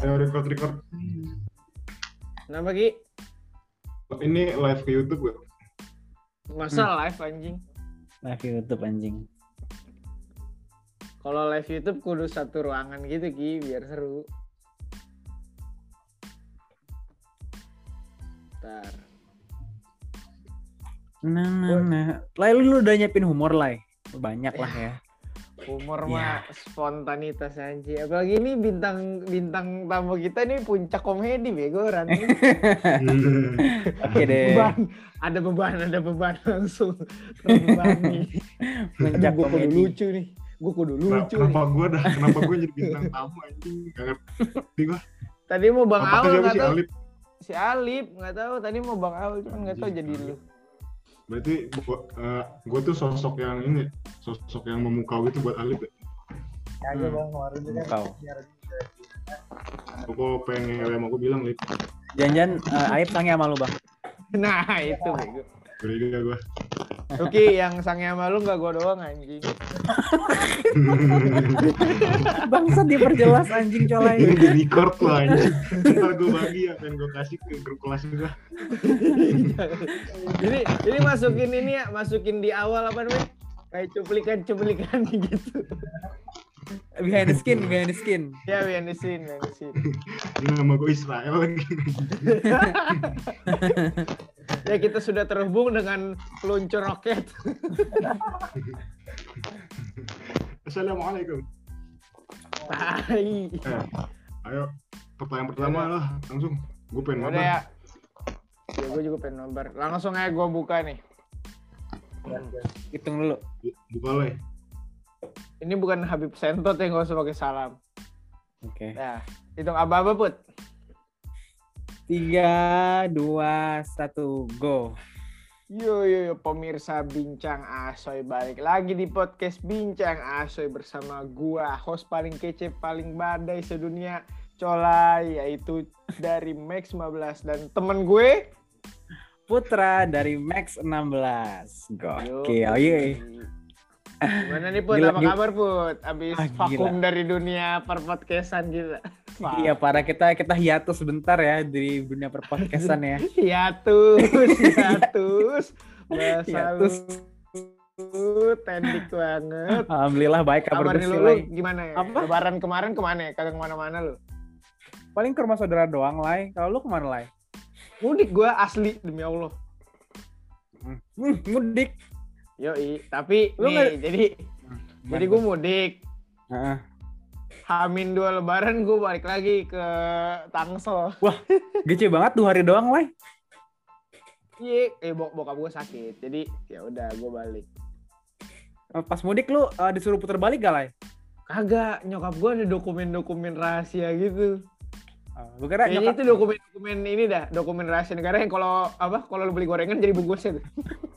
Ayo record record. Kenapa Ki? Ini live ke YouTube gak? Masa Hmm. live anjing? Live YouTube anjing. Kalau live YouTube kudu satu ruangan gitu Ki, biar seru. Ntar. Nah, nah, nah. Lai, lu udah nyiapin humor, Lai? Banyak lah ya. Humor Iya. mah spontanitas anjing. Apalagi ini bintang bintang tamu kita nih puncak komedi bego Ran. Oke deh. beban, ada beban, ada beban langsung terbebani. Puncak komedi. lucu nih. Gue kudu lucu kenapa nih. gue dah? Kenapa gue jadi bintang tamu anjing? Gak ngerti gue. Tadi mau Bang Apa Aul nggak tahu. Alip? Si Alip nggak tahu. Tadi mau Bang Aul cuman nggak tahu jadi lu. Berarti gue, gue tuh sosok yang ini, sosok yang memukau itu buat Alip. Ya? Hmm. Kagak bang kemarin kan Kau. biar Pokok pengen ngewe sama gue bilang, Lip. Jangan-jangan uh, Aib sange sama lu, Bang. Nah itu bego. Beriga gue. Oke, yang sange sama lu nggak gua doang anjing. Bangsa diperjelas anjing colai. Ini di record loh anjing. Ntar gue bagi ya, pengen gue kasih ke grup kelas gue. Jadi ini masukin ini ya, masukin di awal apa namanya? Kayak cuplikan-cuplikan gitu. Behind the skin, behind the skin. Ya, behind the scene, behind the scene. Ini nama gue Israel lagi. Ya kita sudah terhubung dengan peluncur roket. Assalamualaikum. Tai. Eh, ayo, pertanyaan pertama lah, langsung. Gue pengen Udah mabar. ya. Ya gue juga pengen nobar. Langsung aja gue buka nih. Hitung dulu. Buka le. Ini bukan Habib Sentot yang gak usah pakai salam. Oke. Nah, hitung apa-apa put. Tiga, dua, satu, go. Yo yo yo pemirsa Bincang Asoy balik lagi di podcast Bincang Asoy bersama gua host paling kece paling badai sedunia Colai yaitu dari Max 15 dan temen gue Putra dari Max 16. Yo. Oke, oh iya. Gimana nih Put? Gila, Apa gila. kabar Put? Abis Ah, vakum dari dunia perpodcastan kita. Iya, para kita kita hiatus sebentar ya di dunia perpodcastan ya. Hiatus, hiatus. Bahasa Hiatus. lu tendik banget. Alhamdulillah baik kabar Kabar bersih lu, lu gimana ya? Apa? Lebaran kemarin ke mana ya? Kagak ke mana-mana lu? Paling ke rumah saudara doang, Lai. Kalau lu ke mana, Lai? Mudik gue asli demi Allah. Hmm, mudik. Yoi, tapi Lu nih, nggak- jadi jadi gue mudik. Heeh. Hamin dua lebaran gue balik lagi ke Tangsel. Gece banget dua hari doang, Lai. Iya, eh bok bokap gue sakit. Jadi ya udah gue balik. Eh, Pas mudik lu eh, disuruh putar balik gak, Lai? Kagak, nyokap gue ada dokumen-dokumen rahasia gitu. Oh, gue kira Kayaknya nyokap itu dokumen-dokumen ini dah, dokumen rahasia negara yang kalau apa kalau lu beli gorengan jadi bungkusnya tuh.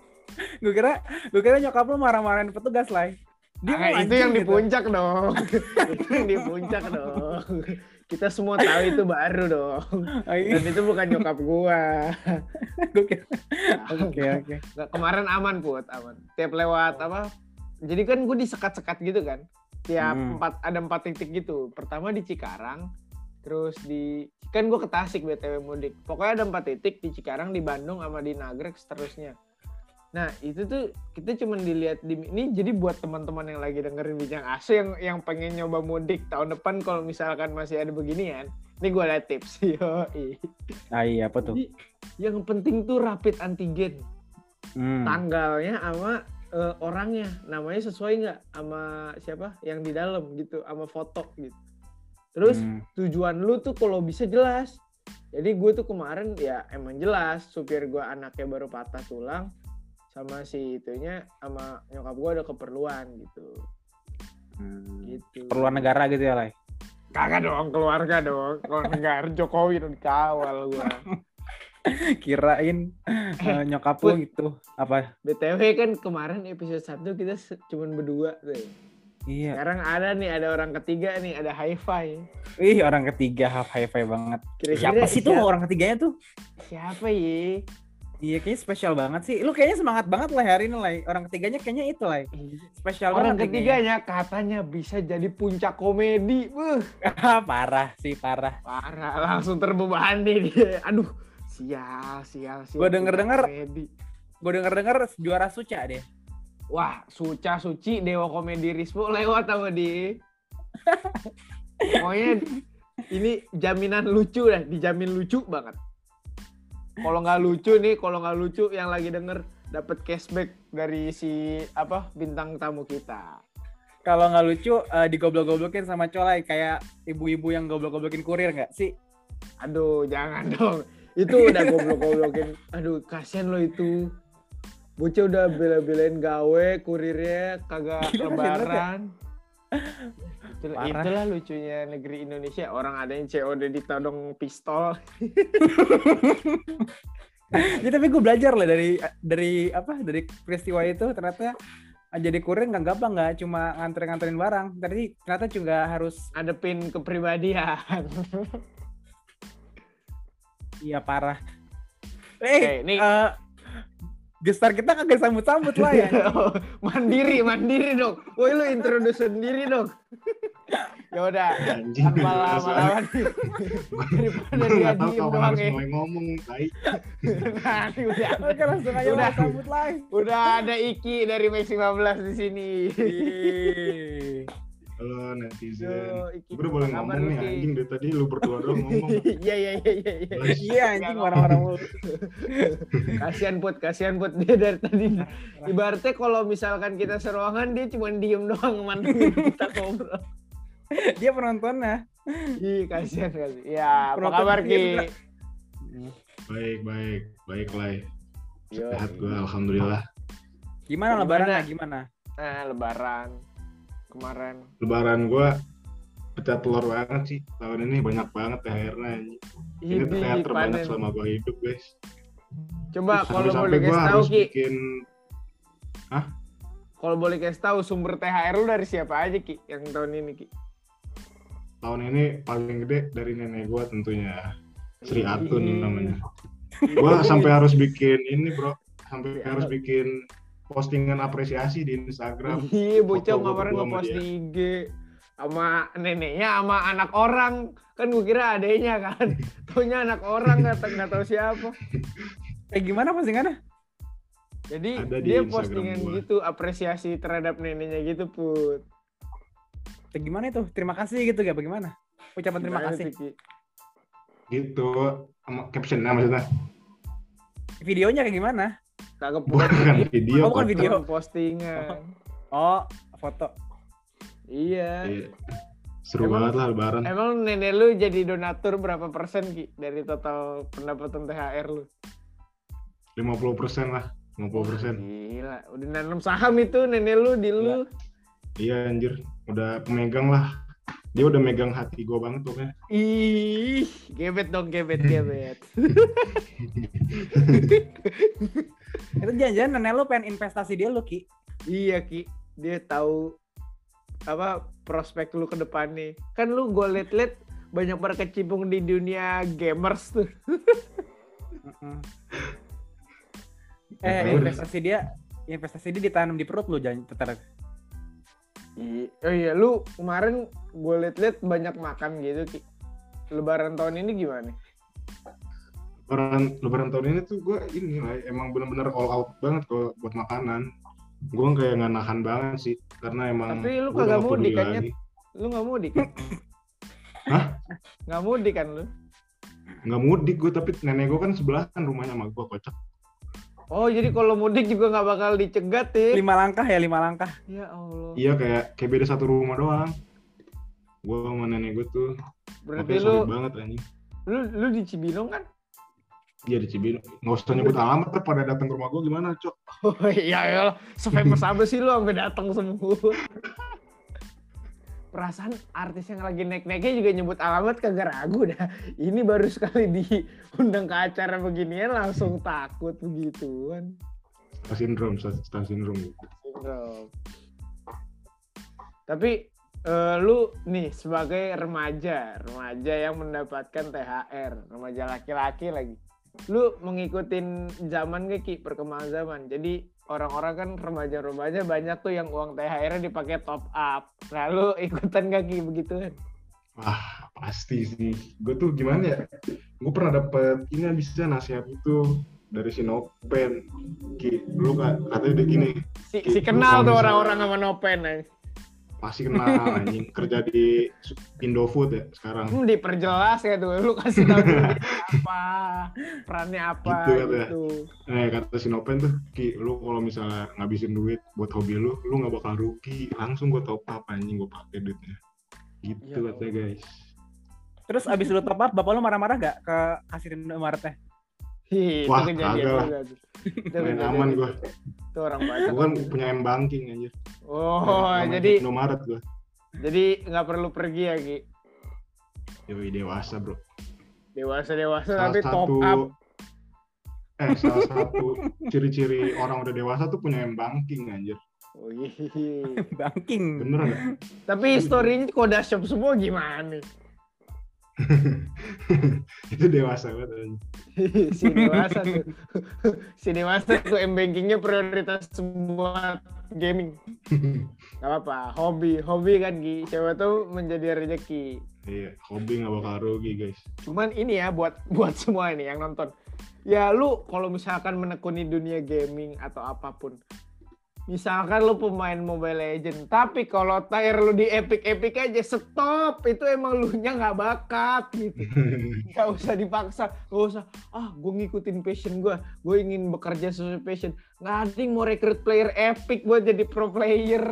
gue kira gue kira nyokap lu marah-marahin petugas, Lai. Dia Ah, mau itu yang di gitu. puncak dong. itu yang di puncak dong. Kita semua tahu itu baru dong. Oh, iya. Dan itu bukan nyokap gua. Oke, oke. Nggak, kemarin aman put, aman. Tiap lewat apa? Jadi kan gue disekat-sekat gitu kan. Tiap Hmm. empat ada empat titik gitu. Pertama di Cikarang, terus di kan gue ke Tasik btw mudik. Pokoknya ada empat titik di Cikarang, di Bandung, sama di Nagrek seterusnya. Nah itu tuh kita cuman dilihat di ini jadi buat teman-teman yang lagi dengerin bincang AC yang yang pengen nyoba mudik tahun depan kalau misalkan masih ada beginian, ini gue ada tips yo. Ah iya, apa tuh? Jadi yang penting tuh rapid antigen Hmm. tanggalnya sama eh, orangnya namanya sesuai nggak sama siapa yang di dalam gitu sama foto gitu terus Hmm. tujuan lu tuh kalau bisa jelas jadi gue tuh kemarin ya emang jelas supir gue anaknya baru patah tulang sama si itunya sama nyokap gue ada keperluan gitu Hmm. gitu Perluan negara gitu ya, Lai. kagak dong keluarga dong kalau negara Jokowi udah dikawal gue Kirain eh, nyokap lu gitu. Apa? btw kan kemarin episode 1 kita cuman berdua tuh Iya. sekarang ada nih ada orang ketiga nih ada hi-fi Ih, orang ketiga half high five banget. Kira-kira Siapa sih tuh orang ketiganya tuh? Siapa ya? Iya kayaknya spesial banget sih. Lu kayaknya semangat banget lah hari ini lah. Orang ketiganya kayaknya itu lah. Spesial Orang banget nih ketiganya katanya bisa jadi puncak komedi. Kayaknya. parah sih parah. parah langsung terbebani dia. Aduh, sial, sial, sial. Gua denger-denger-. Gue denger-denger juara suca deh. Wah, Suca Suci Dewa Komedi Rispo lewat sama dia. Pokoknya ini jaminan lucu dah, dijamin lucu banget. Kalau nggak lucu nih, kalau nggak lucu yang lagi denger dapat cashback dari si apa bintang tamu kita. Kalau nggak lucu eh, digoblok-goblokin sama colai kayak ibu-ibu yang goblok-goblokin kurir nggak sih? Aduh, jangan dong. Itu udah goblok-goblokin. Aduh, kasihan lo itu. Bocah udah bela-belain gawe, kurirnya kagak Gila, ya. lebaran. Itulah, Parah. itulah lucunya negeri Indonesia. Orang ada yang COD ditodong pistol. Ya tapi gue belajar lah dari dari apa dari peristiwa itu ternyata jadi kurir nggak gampang nggak cuma nganterin-nganterin barang. Tadi ternyata juga harus Adepin kepribadian. iya parah. Eh, nih. eh, gestar kita kagak sambut-sambut lah ya. mandiri, mandiri dong. Woi lu introduce sendiri dong. ya udah, tanpa lama-lama. Daripada Gue dia diem doang harus ya. mulai ngomong. Tai. Nah, udah. Oke langsung aja Udah. sambut lah. Udah ada Iki dari Max 15 di sini. Halo netizen. Yo, Iki. Gue udah boleh ngomong nih Ki? anjing dari tadi lu berdua doang ngomong. Iya iya iya iya. iya. Iya anjing orang-orang mulu. Kasihan put, kasihan put dia dari tadi. Ibaratnya kalau misalkan kita seruangan dia cuma diem doang mantengin kita ngobrol. Dia penontonnya. Ih, kasihan kasihan. Ya, apa Penonton kabar Ki? juga. Baik, baik. Baik lah. Yo. Sehat gue, alhamdulillah. Gimana Gimana? lebaran gimana? Nah, lebaran kemarin. Lebaran gue pecah telur banget sih. Tahun ini banyak banget THR-nya. Ini Ini THR terbanyak panen. selama gue hidup, guys. Coba kalau boleh kasih tahu Ki, bikin kalau boleh kasih tahu sumber THR lu dari siapa aja Ki yang tahun ini Ki? tahun ini paling gede dari nenek gue tentunya. Sri Atun namanya. Gue sampai harus bikin ini, bro. Sampai harus bikin postingan apresiasi di Instagram. Iya, bocah kemarin ngepost di IG sama neneknya sama anak orang kan gue kira adanya kan taunya anak orang nggak tahu- nggak tahu siapa Kayak gimana postingannya? jadi Ada di dia Instagram postingan gua. gitu apresiasi terhadap neneknya gitu put Kayak gimana itu? Terima kasih gitu gak? Bagaimana? Ucapan terima Gimana kasih. Ki? Gitu. Sama captionnya maksudnya. Videonya kayak gimana? Kagak Bukan video. Oh, bukan video. postingan Oh, foto. iya Iya. Seru Emang- banget lah lebaran. emang nenek lu jadi donatur berapa persen ki dari total pendapatan THR lu 50% lah. 50%. gila udah nanam saham itu nenek lu di lu Iya anjir. Udah pemegang lah. Dia udah megang hati gue banget pokoknya. ih gebet dong gebet gebet Itu jangan-jangan nenek lu pengen investasi dia lu, Ki. Iya Ki, dia tahu apa prospek lu ke depan nih. Kan lu gue liat-liat banyak berkecimpung di dunia gamers tuh. Eh, investasi dia investasi dia ditanam di perut lu jangan tetar. Iya, oh iya lu kemarin gue liat-liat banyak makan gitu Ki. Lebaran tahun ini gimana? Lebaran, lebaran tahun ini tuh gue ini lah, emang bener-bener all out banget kalau buat makanan. Gue kayak nggak nahan banget sih, karena emang. Tapi lu kagak nggak mudik kan. Lu nggak mudik kan? Hah? Nggak mudik kan lu? Nggak mudik gue, tapi nenek gue kan sebelahan rumahnya sama gue kocak. Oh jadi kalau mudik juga nggak bakal dicegat ya? Lima langkah ya, lima langkah. Ya Allah. Iya kayak kayak beda satu rumah doang. Gue sama nenek gue tuh, Berarti lu, banget anjing. lu lu di Cibinong kan? Iya di Cibinong. Nggak usah nyebut alamat, ntar pada datang ke rumah gue gimana, cok? Oh iya ya, sefamous apa sih lu sampai datang semua? Perasaan artis yang lagi naik-naiknya juga nyebut alamat kagak ragu dah. Ini baru sekali diundang ke acara beginian langsung takut begituan. Star syndrome, star, syndrome. Sindrom. Tapi eh, lu nih sebagai remaja, remaja yang mendapatkan THR, remaja laki-laki lagi. Lu mengikutin zaman gak Ki perkembangan zaman jadi orang-orang kan remaja-remaja banyak tuh yang uang THR-nya dipakai top up nah lu ikutan gak Ki begitu Wah, pasti sih. Gue tuh gimana ya? Gue pernah dapet ini bisa nasihat itu dari si Nopen. Ki, dulu kan katanya udah gini, si, Ki, si kenal tuh orang-orang sama Nopen eh. Pasti kenal anjing kerja di Indofood ya sekarang. Hmm, diperjelas ya tuh lu kasih tahu apa perannya apa Gitu gitu, katanya. Eh kata si Nopen tuh, Ki, lu kalau misalnya ngabisin duit buat hobi lu, lu nggak bakal rugi. Langsung gue top up anjing gue pakai duitnya. Gitu Ya katanya guys. Terus abis lu top up, bapak lu marah-marah gak ke kasir Indomaretnya? Hi, itu Wah, kejadian kagak lah. Itu Main aman gue. Itu orang banyak. Gue kan punya M banking anjir. Oh, Sama jadi Indomaret gue. jadi nggak perlu pergi ya Ki. Yoi dewasa bro. Dewasa dewasa Salah nanti top satu up. eh salah satu ciri-ciri orang udah dewasa tuh punya M banking anjir. Wih. Banking. Bener gak? Tapi historinya Koda Shop semua gimana? itu dewasa banget si dewasa tuh. si dewasa tuh M bankingnya prioritas semua gaming. Gak apa-apa, hobi, hobi kan Ki. Siapa tuh menjadi rezeki. Iya, hobi nggak bakal rugi guys. Cuman ini ya buat buat semua ini yang nonton. Ya lu kalau misalkan menekuni dunia gaming atau apa pun. Misalkan lu pemain Mobile Legend, tapi kalau tier lu di Epic-Epic aja stop. Itu emang lu nya nggak bakat gitu. Gak usah dipaksa, gak usah. Ah, gue ngikutin passion gue, gue ingin bekerja sesuai passion. Nggak ada yang mau rekrut player Epic buat jadi pro player.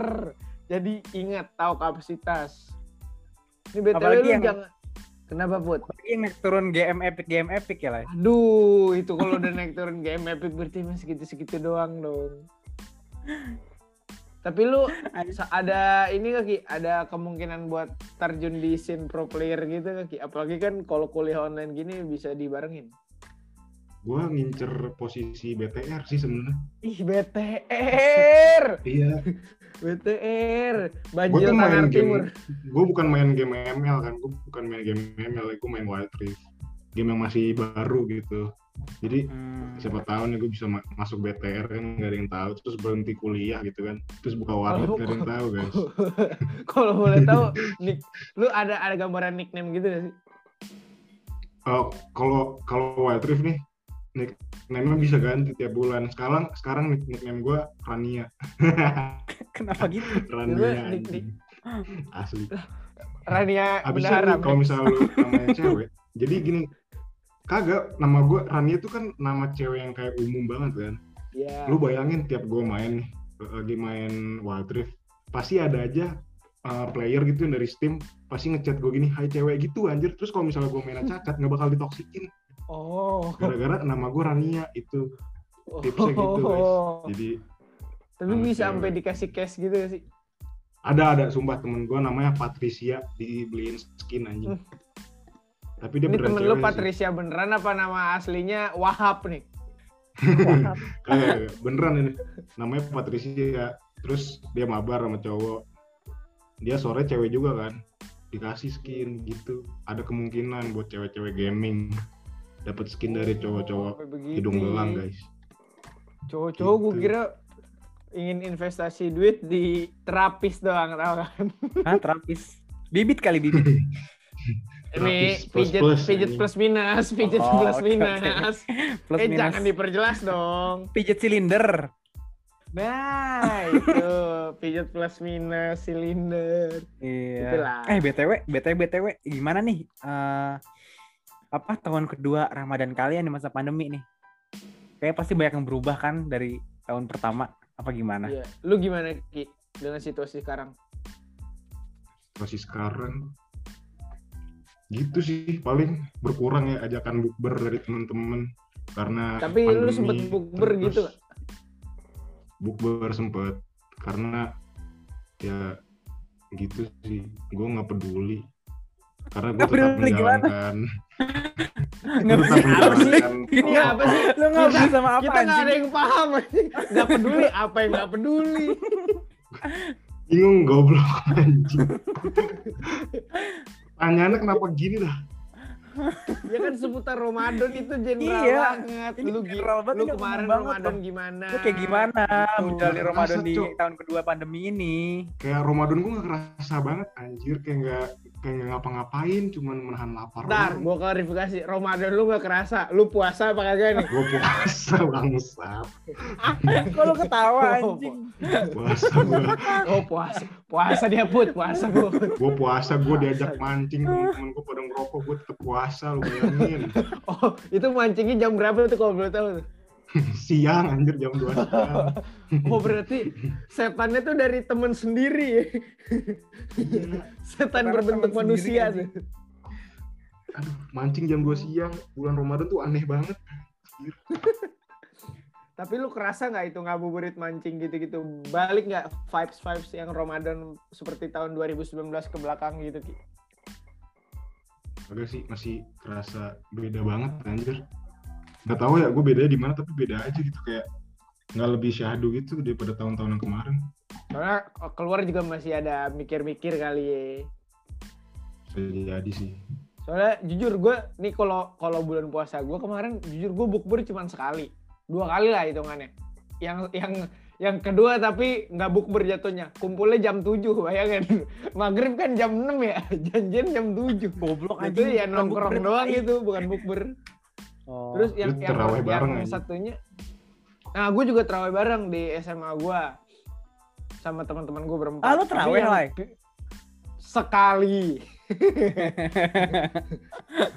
Jadi ingat tahu kapasitas. Ini btw Apalagi lu yang- jangan. Kenapa Put? Apalagi yang naik turun GM Epic, GM Epic ya lah. Aduh, itu kalau udah naik turun game Epic berarti masih segitu-segitu doang dong. Tapi lu sa- ada ini gak Ki? Ada kemungkinan buat terjun di scene pro player gitu gak Ki? Apalagi kan kalau kuliah online gini bisa dibarengin. Gue ngincer posisi BTR sih sebenarnya. Ih, BTR! Iya, BTR! Banjir Tanah main Timur. game. Gue bukan main game ML kan, gue bukan main game ML, gue main Wild Rift. Game yang masih baru gitu. Jadi Hmm. siapa tahu nih gue bisa ma- masuk BTR kan nggak ada yang tahu terus berhenti kuliah gitu kan terus buka warnet nggak ada yang tahu guys kalau boleh tahu, nick, lu ada ada gambaran nickname gitu gak sih? Oh, kalau kalau Wild Rift nih nickname bisa ganti tiap bulan sekarang sekarang nick- nickname gue Rania Kenapa gitu? Rania nick- anjing. asli Rania Bendahara. nih, kalau misalnya lu namanya cewek jadi gini kagak nama gue Rania itu kan nama cewek yang kayak umum banget kan Ya. lu bayangin tiap gue main nih lagi main Wild Rift pasti ada aja uh, player gitu yang dari Steam pasti ngechat gue gini hai cewek gitu anjir terus kalau misalnya gue main cacat nggak bakal ditoksikin Oh. gara-gara nama gue Rania itu tipsnya gitu guys Oh. jadi Tapi bisa cewek. sampai dikasih cash gitu gak sih? ada ada sumpah temen gue namanya Patricia dibeliin skin anjing tapi dia Ini beneran temen lu cewek sih. Patricia beneran apa nama aslinya Wahab nih? Kayak beneran ini namanya Patricia terus dia mabar sama cowok dia sore cewek juga kan dikasih skin gitu ada kemungkinan buat cewek-cewek gaming dapat skin dari cowok-cowok Sampai begitu hidung belang guys Cowok-cowok gue Gitu. kira ingin investasi duit di terapis doang tau kan? Hah, terapis. Bibit kali bibit. Ini plus pijet plus, pijet anjing. plus minus, pijet Oh, plus minus. Plus eh minus. jangan diperjelas dong. Pijet silinder. Nah itu pijet plus minus silinder. Iya. Itulah. Eh BTW, BTW BTW gimana nih eh apa tahun kedua Ramadan kalian di masa pandemi nih? Kayak pasti banyak yang berubah kan dari tahun pertama apa gimana? Iya. Lu gimana Ki dengan situasi sekarang? masih sekarang gitu sih paling berkurang ya ajakan bukber dari teman-teman karena Tapi lu pandemi, sempet bukber gitu bukber sempet karena ya gitu sih. Gue nggak peduli. Karena gue tetap menjalankan. Nggak peduli. apa sih? menjalankan. Ini apa sih? Lu nggak peduli sama apa Kita nggak ada yang paham. Nggak peduli apa yang nggak peduli. bingung goblok anjing Tanyaannya kenapa gini dah ya kan seputar Ramadan itu general Iya, banget. ini Lu, general banget, lu kemarin banget, Ramadan gimana? Lu kayak gimana Gitu. menjalani Ramadan Masa, di Cok? tahun kedua pandemi ini? kayak Ramadan gue gak kerasa banget anjir kayak nggak kayak nggak ngapa-ngapain cuman menahan lapar Ntar, gua klarifikasi. Ramadan lu gak kerasa. Lu puasa apa kagak nih? gue puasa bangsat Kok lu ketawa Oh, anjing? puasa gue Oh, puasa. Puasa dia put, puasa gua. gue puasa gue diajak mancing temen-temen gue pada ngerokok gue tetep puasa lu bayangin Oh, itu mancingnya jam berapa tuh kalau boleh tahu tuh? siang anjir jam 2 siang Oh, berarti setannya tuh dari temen sendiri ya. Iya. Setan Karena berbentuk temen sendiri, manusia anjing. tuh. aduh mancing jam 2 siang bulan Ramadan tuh aneh banget. Tapi lu kerasa nggak itu ngabuburit mancing gitu-gitu? Balik nggak vibes-vibes yang Ramadan seperti tahun 2019 ke belakang gitu, Ki? agak sih masih kerasa beda banget anjir nggak tahu ya gue bedanya di mana tapi beda aja gitu kayak nggak lebih syahdu gitu daripada tahun-tahun yang kemarin Soalnya keluar juga masih ada mikir-mikir kali ya. bisa jadi sih Soalnya jujur gue nih kalau kalau bulan puasa gue kemarin jujur gue bukber cuma sekali, dua kali lah hitungannya. Yang yang yang kedua tapi nggak bukber jatuhnya, kumpulnya jam 7 bayangin. Maghrib kan jam 6 ya, janjian jam 7. Goblok Itu anjing. ya nongkrong doang itu, bukan bukber. Oh. Terus yang yang, terawih yang bareng aja. satunya, nah gue juga terawih bareng di SMA gue sama teman-teman gue berempat. Ah, lu Tapi terawih, yang Lai? Sekali.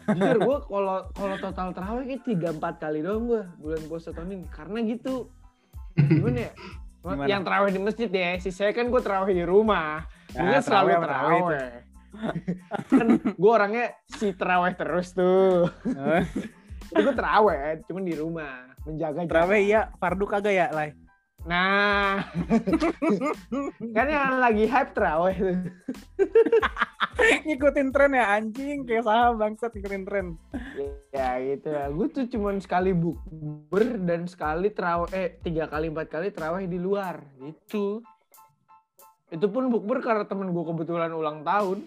Jujur gue kalau kalau total terawih kayak tiga empat kali doang gue bulan puasa tahun ini karena gitu gimana ya? Gimana? Yang terawih di masjid ya, si saya kan gue terawih di rumah. Gue Ah, kan selalu terawih terawih terawih. kan gue orangnya si terawih terus tuh. Itu gue terawih, cuman di rumah menjaga. Terawih iya, fardu kagak ya, Lai? Nah, kan yang lagi hype terawih tuh. ngikutin tren ya anjing kayak saham bangsat ngikutin tren. Ya gitu ya. Gue tuh cuman sekali bukber dan sekali terawih, eh tiga kali empat kali terawih di luar gitu. Itu pun bukber karena temen gue kebetulan ulang tahun.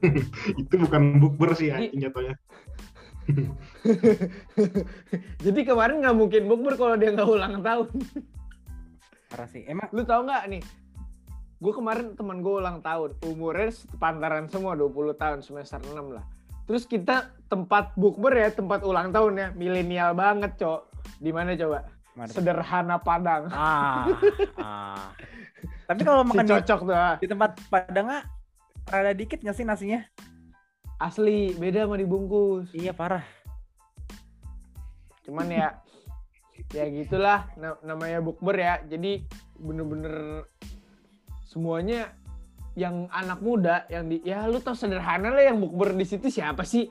itu bukan bukber sih anjing jatuhnya Jadi kemarin nggak mungkin bukber kalau dia nggak ulang tahun. Parah sih. Emang Lu tau nggak nih? Gue kemarin teman gue ulang tahun, umurnya pantaran semua 20 tahun semester 6 lah. Terus kita tempat bukber ya, tempat ulang tahun ya, milenial banget, Cok. Di mana coba? Mana? Sederhana Padang. ah, ah. Tapi kalau Si makan di, cocok tuh. ah. di tempat Padang ah, rada dikit nggak sih nasinya? Asli, beda sama dibungkus. Iya parah. Cuman ya ya gitulah na- namanya bukber ya. Jadi bener-bener semuanya yang anak muda yang di ya lu tau sederhana lah yang bukber di situ siapa sih?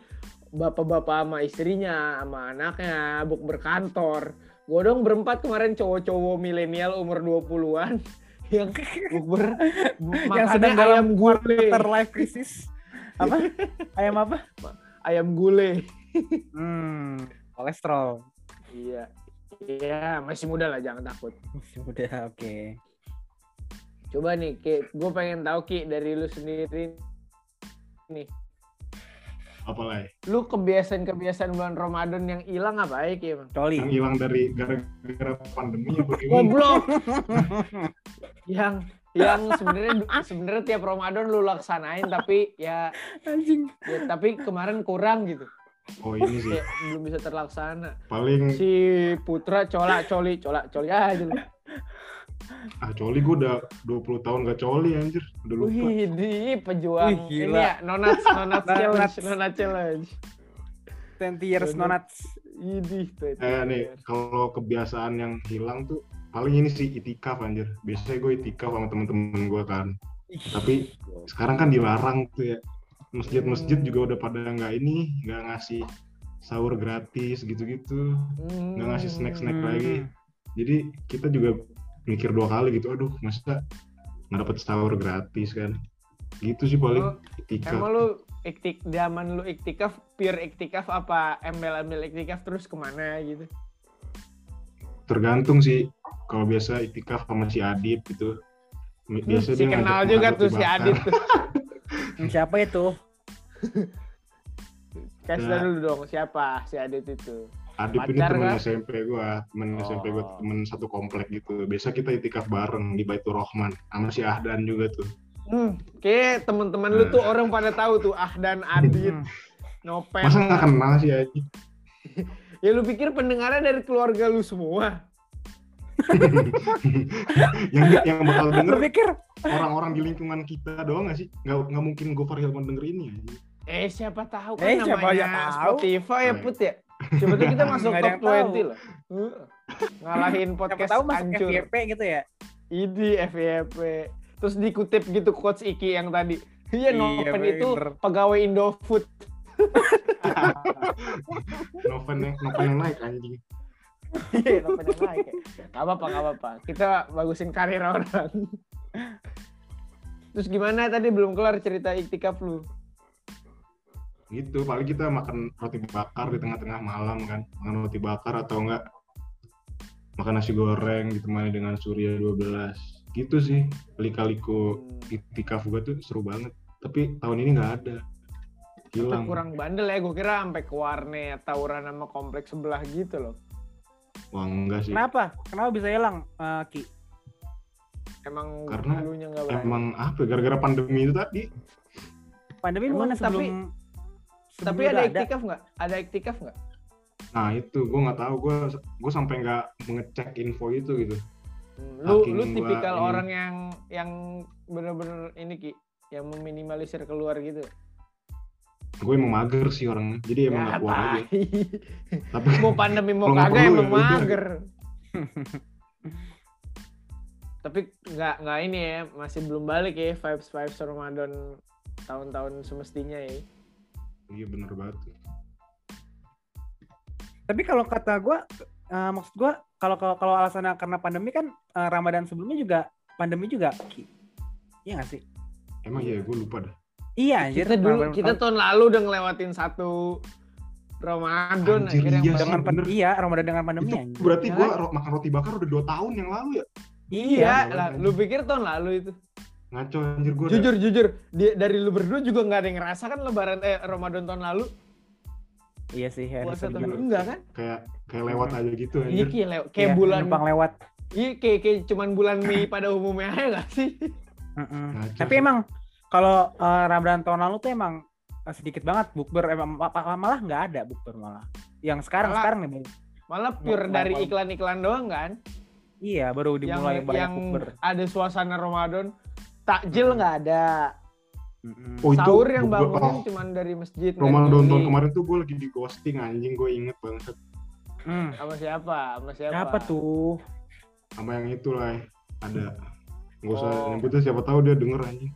Bapak-bapak sama istrinya, sama anaknya, bukber kantor. Gue dong berempat kemarin cowok-cowok milenial umur 20-an yang bukber yang sedang dalam ayam gule. quarter life crisis. Apa? Ayam apa? Ayam gule. Hmm, kolesterol. Iya. Iya, masih muda lah jangan takut. Masih muda, oke. Coba nih, Ki, gue pengen tahu Ki dari lu sendiri nih. apalagi Lu kebiasaan-kebiasaan bulan Ramadan yang hilang apa ya, Ki? Coli. yang hilang dari gara-gara pandemi apa? Goblok. yang yang sebenarnya sebenarnya tiap Ramadan lu laksanain tapi ya, Anjing. ya tapi kemarin kurang gitu. oh ini sih Kayak belum bisa terlaksana. paling Si Putra colak coli, colak coli aja lu. ah coli gue udah 20 tahun gak coli anjir udah lupa Wih, di pejuang Wih, ini gila. ya, nonats, nonats Nonats. challenge, nonats challenge. 20 years no nuts. Idih, tuh. eh nih kalau kebiasaan yang hilang tuh paling ini sih itikaf anjir. Biasanya gue itikaf sama temen-temen gue kan. Tapi sekarang kan dilarang tuh ya. Masjid-masjid juga udah pada nggak ini nggak ngasih sahur gratis gitu-gitu. Nggak ngasih snack-snack Hmm. lagi. Jadi kita juga mikir dua kali gitu aduh masa nggak dapet sahur gratis kan? Gitu sih paling itikaf. Emang lu iktik zaman lu iktikaf pure iktikaf apa embel-embel iktikaf terus ke mana gitu? Tergantung sih kalau biasa itikaf sama si Adit gitu biasa si dia kenal ngajak juga tuh si. Adit tuh. Hmm, Siapa itu? Kasih Ada. dulu dong siapa si Adit itu. Adip ini temen? SMP gua, temen Oh. SMP gua, temen satu komplek gitu. Biasa kita itikaf bareng di Baitur Rahman sama si Ahdan juga tuh. Hmm, kayak teman-teman lu tuh orang pada tahu tuh ah dan Adit, Hmm. Nopen. Masa nggak kenal sih Aji? Ya lu pikir pendengarnya dari keluarga lu semua? yang yang bakal Lu denger pikir orang-orang di lingkungan kita doang gak sih? Nggak nggak mungkin Gofar Hilman denger ini ya. Eh siapa tahu kan Eh, siapa namanya yang tahu? Spotify ya Baik. Put ya. Siapa tuh kita masuk top yang tahu. 20 loh. Uh, Ngalahin siapa podcast tahu masuk hancur. FYP gitu ya. Idi FYP. Terus dikutip gitu coach Iki yang tadi. Iya, Iya, Nopen itu pegawai Indofood. Noven yang Noven yang naik anjing. Iya, yang naik. ya. Gak apa-apa, gak apa-apa. Kita bagusin karir orang. Terus gimana tadi belum kelar cerita iktikaf lu? Gitu, paling kita makan roti bakar di tengah-tengah malam kan. Makan roti bakar atau enggak makan nasi goreng ditemani dengan surya 12. Gitu sih. Lika-liku itikaf gua tuh seru banget. Tapi tahun ini nggak ada. Tapi Hilang. kurang bandel ya, gue kira sampai ke warnet, tawuran sama kompleks sebelah gitu loh. Wah enggak sih. Kenapa? Kenapa bisa hilang, eh, Ki? Emang Karena dulunya berani. Emang apa? ya, Gara-gara pandemi itu tadi. Pandemi Emang tapi- sebelum Tapi udah ada iktikaf nggak? Ada iktikaf nggak? Nah itu gue nggak tahu. Gue gue sampai nggak mengecek info itu gitu. Hmm, Lu Saking lu gua tipikal ini. orang yang yang bener-bener ini ki, yang meminimalisir keluar gitu. Gue emang mager sih orangnya. Jadi emang Ya, nggak keluar aja. Tapi mau pandemi mau kagak emang ya mager. Tapi nggak nggak ini ya, masih belum balik ya vibes vibes Ramadan tahun-tahun semestinya ya. iya bener banget. Tapi kalau kata gua eh, maksud gua kalau kalau alasannya karena pandemi kan eh, Ramadan sebelumnya juga pandemi juga. Iya nggak sih? Emang iya gue lupa dah. Iya anjir. Kita dulu Ramadan- kita tahun lalu udah ngelewatin satu Ramadan Anjir, akhirnya iya dengan pan- bener. iya Ramadan dengan pandemi itu anjir. berarti Ya gue kan? makan roti bakar udah dua tahun yang lalu ya. Iya, Iya, lah, lu pikir tahun lalu itu. Ngaco anjir gue. Jujur jujur, di- dari lu berdua juga nggak ada yang ngerasa kan lebaran eh Ramadan tahun lalu Iya sih. harus puasa tahun lalu enggak kan? Kayak kayak lewat aja gitu Iya anjir. kayak lew- kayak Iya, bulan numpang lewat. iya kayak, kayak cuman bulan Mei pada umumnya aja nggak sih? Mm-mm. Ngaco Tapi emang kalau eh, Ramadan tahun lalu tuh emang eh, sedikit banget bukber emang ma- ma- malah nggak ada bukber malah. Yang sekarang Malah- sekarang nih Bang. Malah pure dari iklan-iklan doang kan? Iya baru Yang dimulai banyak yang bukber. ada suasana Ramadan, takjil nggak ada. Mm-mm. Oh, itu Sahur yang bangunin oh. cuman dari masjid. Ramadan tahun kemarin tuh gue lagi di ghosting anjing gue inget banget Hmm. Sama siapa? Sama siapa? Siapa tuh? sama yang itu lah ada nggak usah Oh. nyebutnya siapa tahu dia denger anjing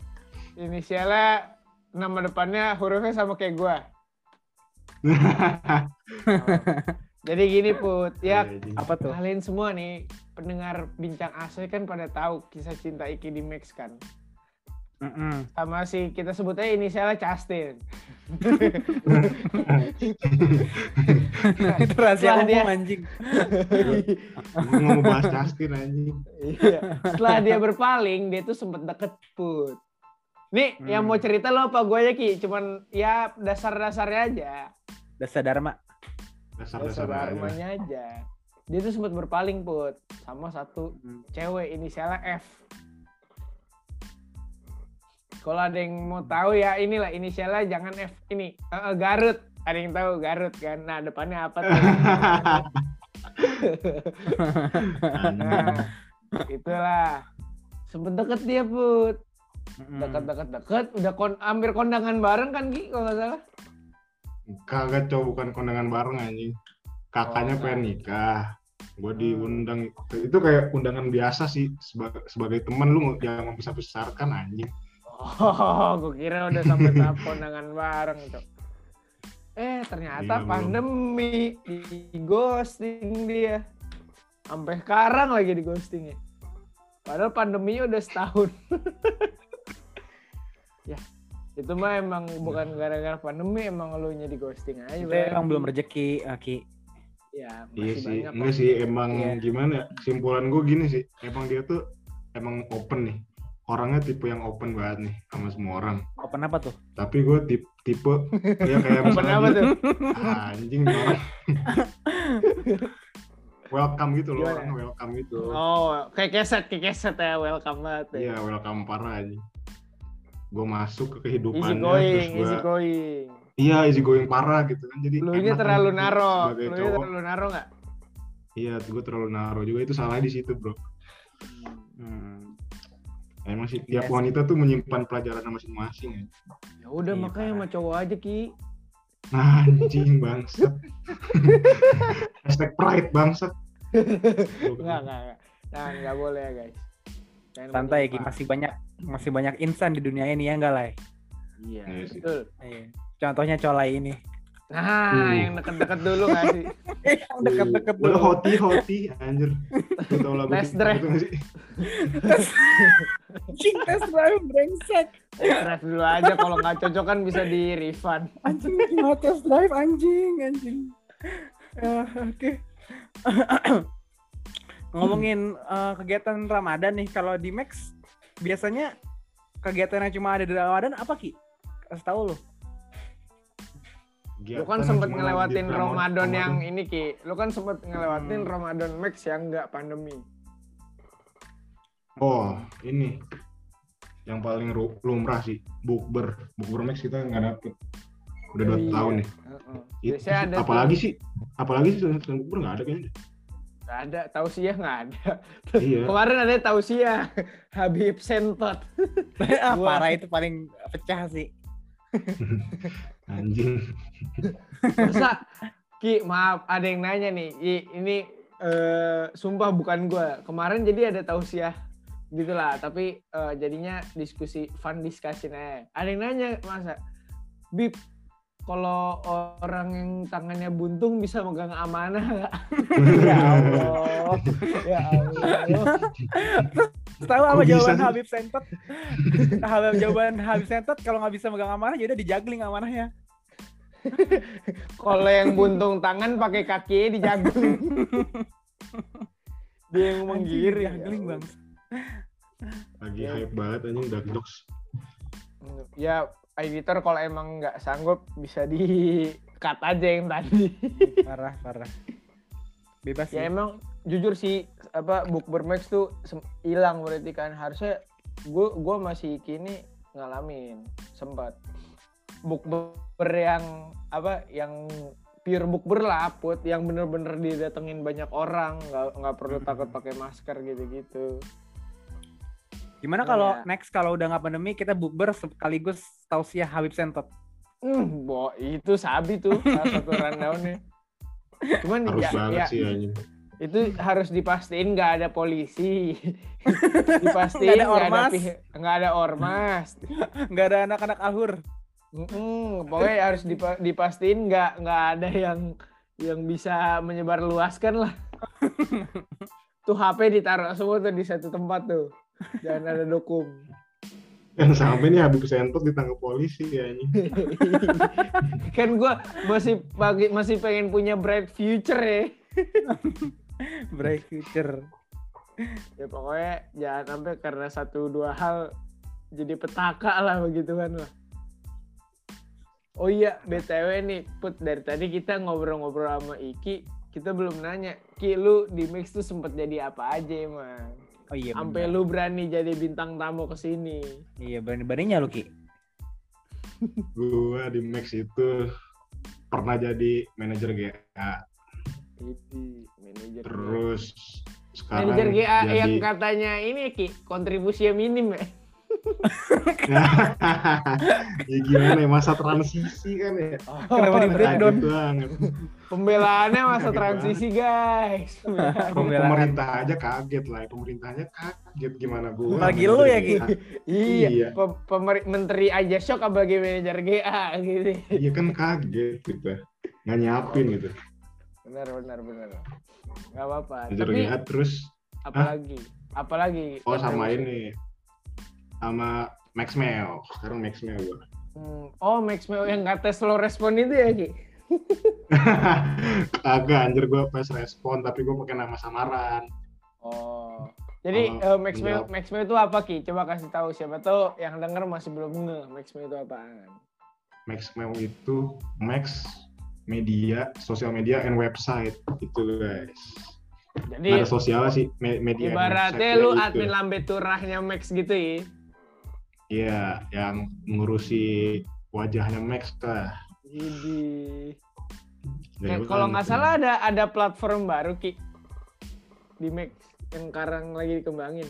Inisialnya nama depannya hurufnya sama kayak gua. Jadi gini Put, ya Anjing. Apa tuh? kalian semua nih pendengar bincang asoy kan pada tahu kisah cinta Iki di Max kan. Mm-mm. Sama si kita sebutnya inisialnya Justin. Itu rahasia dia- anjing. gue mau bahas Justin anjing Iya. Setelah dia berpaling, dia tuh sempet deket Put. Nih, Hmm. yang mau cerita lo apa gue ya Ki? Cuman ya dasar-dasarnya aja. Dasar Dharma. dasar-dasar aja Dasar-dasarnya aja. Dia tuh sempet berpaling Put. Sama satu cewek inisialnya F. Kalau ada yang mau tahu ya inilah inisialnya jangan F ini Eh, eh, Garut. Ada yang tahu Garut kan? Nah depannya apa tuh? nah, itulah. Sempet deket dia put. Mm-mm. Deket-deket deket. Udah kon hampir kondangan bareng kan Ki kalau nggak salah. kagak cow bukan kondangan bareng anjing kakaknya Oh, pengen nikah gue diundang itu kayak undangan biasa sih sebagai, sebagai teman lu jangan membesar besarkan anjing Oh, gue kira udah sampai tahap kondangan bareng tuh. Eh, ternyata Iya, pandemi di ghosting dia. Sampai sekarang lagi di ghostingnya. Padahal pandeminya udah setahun. ya, itu mah emang bukan gara-gara pandemi, emang lu nya di ghosting aja. Itu Bang. emang belum rezeki, eh, Ki. Ya, iya masih sih banyak. enggak sih emang Iya. gimana ya? kesimpulan gue gini sih emang dia tuh emang open nih orangnya tipe yang open banget nih sama semua orang. Open apa tuh? Tapi gue tipe, tipe ya kayak Open misalnya apa tuh? Ah, anjing orang. welcome gitu loh, Gimana? orang welcome gitu. Oh, kayak keset, kayak keset ya, welcome banget ya. Iya, welcome parah anjing. Gue masuk ke Easy kehidupannya going, terus gue easy going. iya easy going parah gitu kan. Jadi Lu kan terlalu gitu naro, lu cowok. terlalu naro nggak? Iya, gue terlalu naro juga itu salah di situ, Bro. Hmm. Emang sih Iya tiap sih. wanita tuh menyimpan pelajaran masing-masing ya. Ya udah Iya, makanya sama cowok aja ki. Anjing bangsat. Hashtag pride bangsat. Enggak, enggak, enggak. Nah, enggak boleh ya guys. Jangan Santai Ki, menyimpang. masih banyak masih banyak insan di dunia ini ya enggak lah. Iya, Iya betul. Iya. Contohnya colai ini. Nah, Hmm. yang deket-deket dulu nggak sih? Yang deket-deket Udah dulu. hoti hoti anjir. Lagu Test TikTok drive. Anjing tes drive brengsek. Drive dulu aja kalau nggak cocok kan bisa di refund. Anjing gimana tes drive anjing anjing. Ya, oke. Ngomongin eh, kegiatan Ramadan nih kalau di Max biasanya kegiatan yang cuma ada di Ramadan apa Ki? Kasih tahu lu. Lu kan sempet ngelewatin Ramadan yang ini ki. Lu kan sempet ngelewatin Ramadan Max yang nggak pandemi. Oh, ini yang paling lumrah sih, bukber. Bukber Max kita nggak dapet. Udah dua Iya. tahun nih. Heeh. Itu Biasanya ada apalagi tuh- sih? Apalagi sih selain bukber nggak ada kayaknya. Nggak ada, tausiah nggak ada. iya. Kemarin ada tausiah Habib Sentot. ah, parah itu paling pecah sih. Anjing. Masa Ki, maaf ada yang nanya nih. Ki, ini eh, sumpah bukan gua. Kemarin jadi ada tausiah gitulah, tapi eh, jadinya diskusi fun discussion aja. Ada yang nanya, masa Bib kalau orang yang tangannya buntung bisa megang amanah nggak? ya Allah, ya Allah. Tahu apa bisa jawaban? Habib Sentot? Habib jawaban Habib Sentot kalau nggak bisa megang amanah ya udah dijagling amanahnya. Kalau yang buntung tangan pakai kakinya dijagung. Dia yang menggiri. dijagling bang. Lagi Iya. hype banget anjing Dark Jokes. Ya editor kalau emang nggak sanggup bisa di cut aja yang tadi. Parah parah. Bebas ya sih. emang jujur sih apa book bermax tuh hilang berarti kan harusnya gue gua masih kini ngalamin sempat bukber yang apa yang pure bukber lah put yang bener-bener didatengin banyak orang nggak nggak perlu Hmm. takut pakai masker gitu-gitu Gimana Oh, kalau ya. next kalau udah nggak pandemi kita bukber sekaligus tausiah Habib Sentot. Hmm, bo, itu sabi tuh salah satu rundownnya. Cuman Harus ya, banget ya, sih anjing. itu harus dipastiin nggak ada polisi, dipastiin Nggak ada nggak ada, ormas. nggak ada ormas. Nggak ada anak-anak alhur. Mm-mm, pokoknya harus dipa- dipastiin nggak nggak ada yang yang bisa menyebar luaskan lah. tuh HP ditaruh semua tuh di satu tempat tuh, jangan ada dokum. Yang sampai nih Habib Sentot ditangkap polisi ya anjing. kan gua masih pagi masih pengen punya bright future ya. Bright future. ya pokoknya jangan sampai karena satu dua hal jadi petaka lah begitu kan lah oh iya btw nih put dari tadi kita ngobrol-ngobrol sama Iki kita belum nanya Ki lu di mix tuh sempet jadi apa aja emang Oh iya. sampai lu berani jadi bintang tamu ke sini Iya berani-beraninya lu Ki. Gua di Max itu pernah jadi manajer GA. itu manajer Terus sekarang manajer GA jadi yang katanya ini Ki kontribusinya minim ya ya gimana ya masa transisi kan ya. Kenapa di breakdown? Pembelaannya masa transisi guys Pembelaan. Pemerintah aja kaget lah, pemerintahnya kaget gimana gua. Apalagi lu ya, Ki? Iya, Iya. pe- pemer- menteri aja shock sebagai manajer GA gitu. Iya kan kaget gitu. Nggak nyiapin gitu. Benar, benar, benar. Gak apa-apa. Manajer Tapi GA terus apalagi? Apalagi? oh sama ini sama Max Mel. Sekarang Max Mel gua. Hmm, Oh, Max Meo yang kata slow respon itu ya, Ki? Kagak anjir gua pas respon tapi gua pakai nama samaran. Oh, Jadi menjawab- Maxmail itu apa Ki? Coba kasih tahu siapa tuh yang denger masih belum nge Maxmail itu apaan. Maxmail itu Max media, sosial media, and website gitu guys. Jadi Nggak ada sosial sih me- media. ibaratnya website, lu ya gitu. admin lambe turahnya Max gitu ya. Iya, yang ngurusi wajahnya Max lah. Jadi Ya, Nah, itu kalau kan nggak salah ada ada platform baru Ki di Max yang sekarang lagi dikembangin.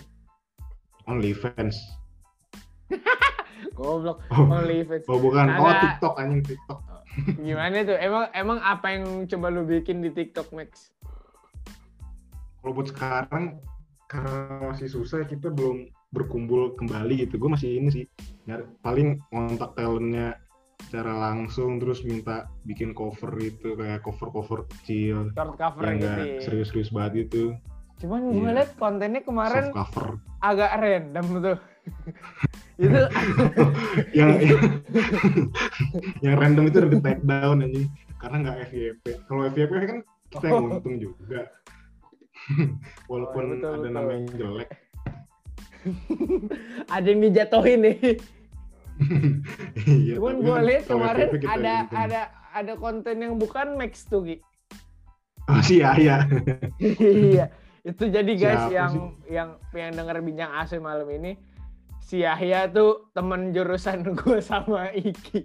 OnlyFans. Goblok, Oh, OnlyFans. oh bukan, oh Kagak. TikTok anjing TikTok. Gimana tuh? Emang emang apa yang coba lu bikin di TikTok Max? Kalau buat sekarang karena masih susah kita belum berkumpul kembali gitu. Gue masih ini sih nyari, paling kontak talentnya secara langsung terus minta bikin cover itu kayak cover-cover kecil Short cover yang gitu. ya. serius-serius banget itu Cuman gue Iya. liat kontennya kemarin soft cover agak random tuh. itu yang yang random itu udah di take down anjing karena nggak FYP kalau FYP kan kita yang Oh. untung juga walaupun Oh, betul, ada betul. nama yang jelek ada yang dijatuhin nih. Iya, Cuman gue kan lihat kemarin ada untung. ada ada konten yang bukan Max tuh Ki. oh sih ya ya iya itu jadi guys Siapa yang sih? yang yang denger bincang AC malam ini si Yahya tuh temen jurusan gue sama Iki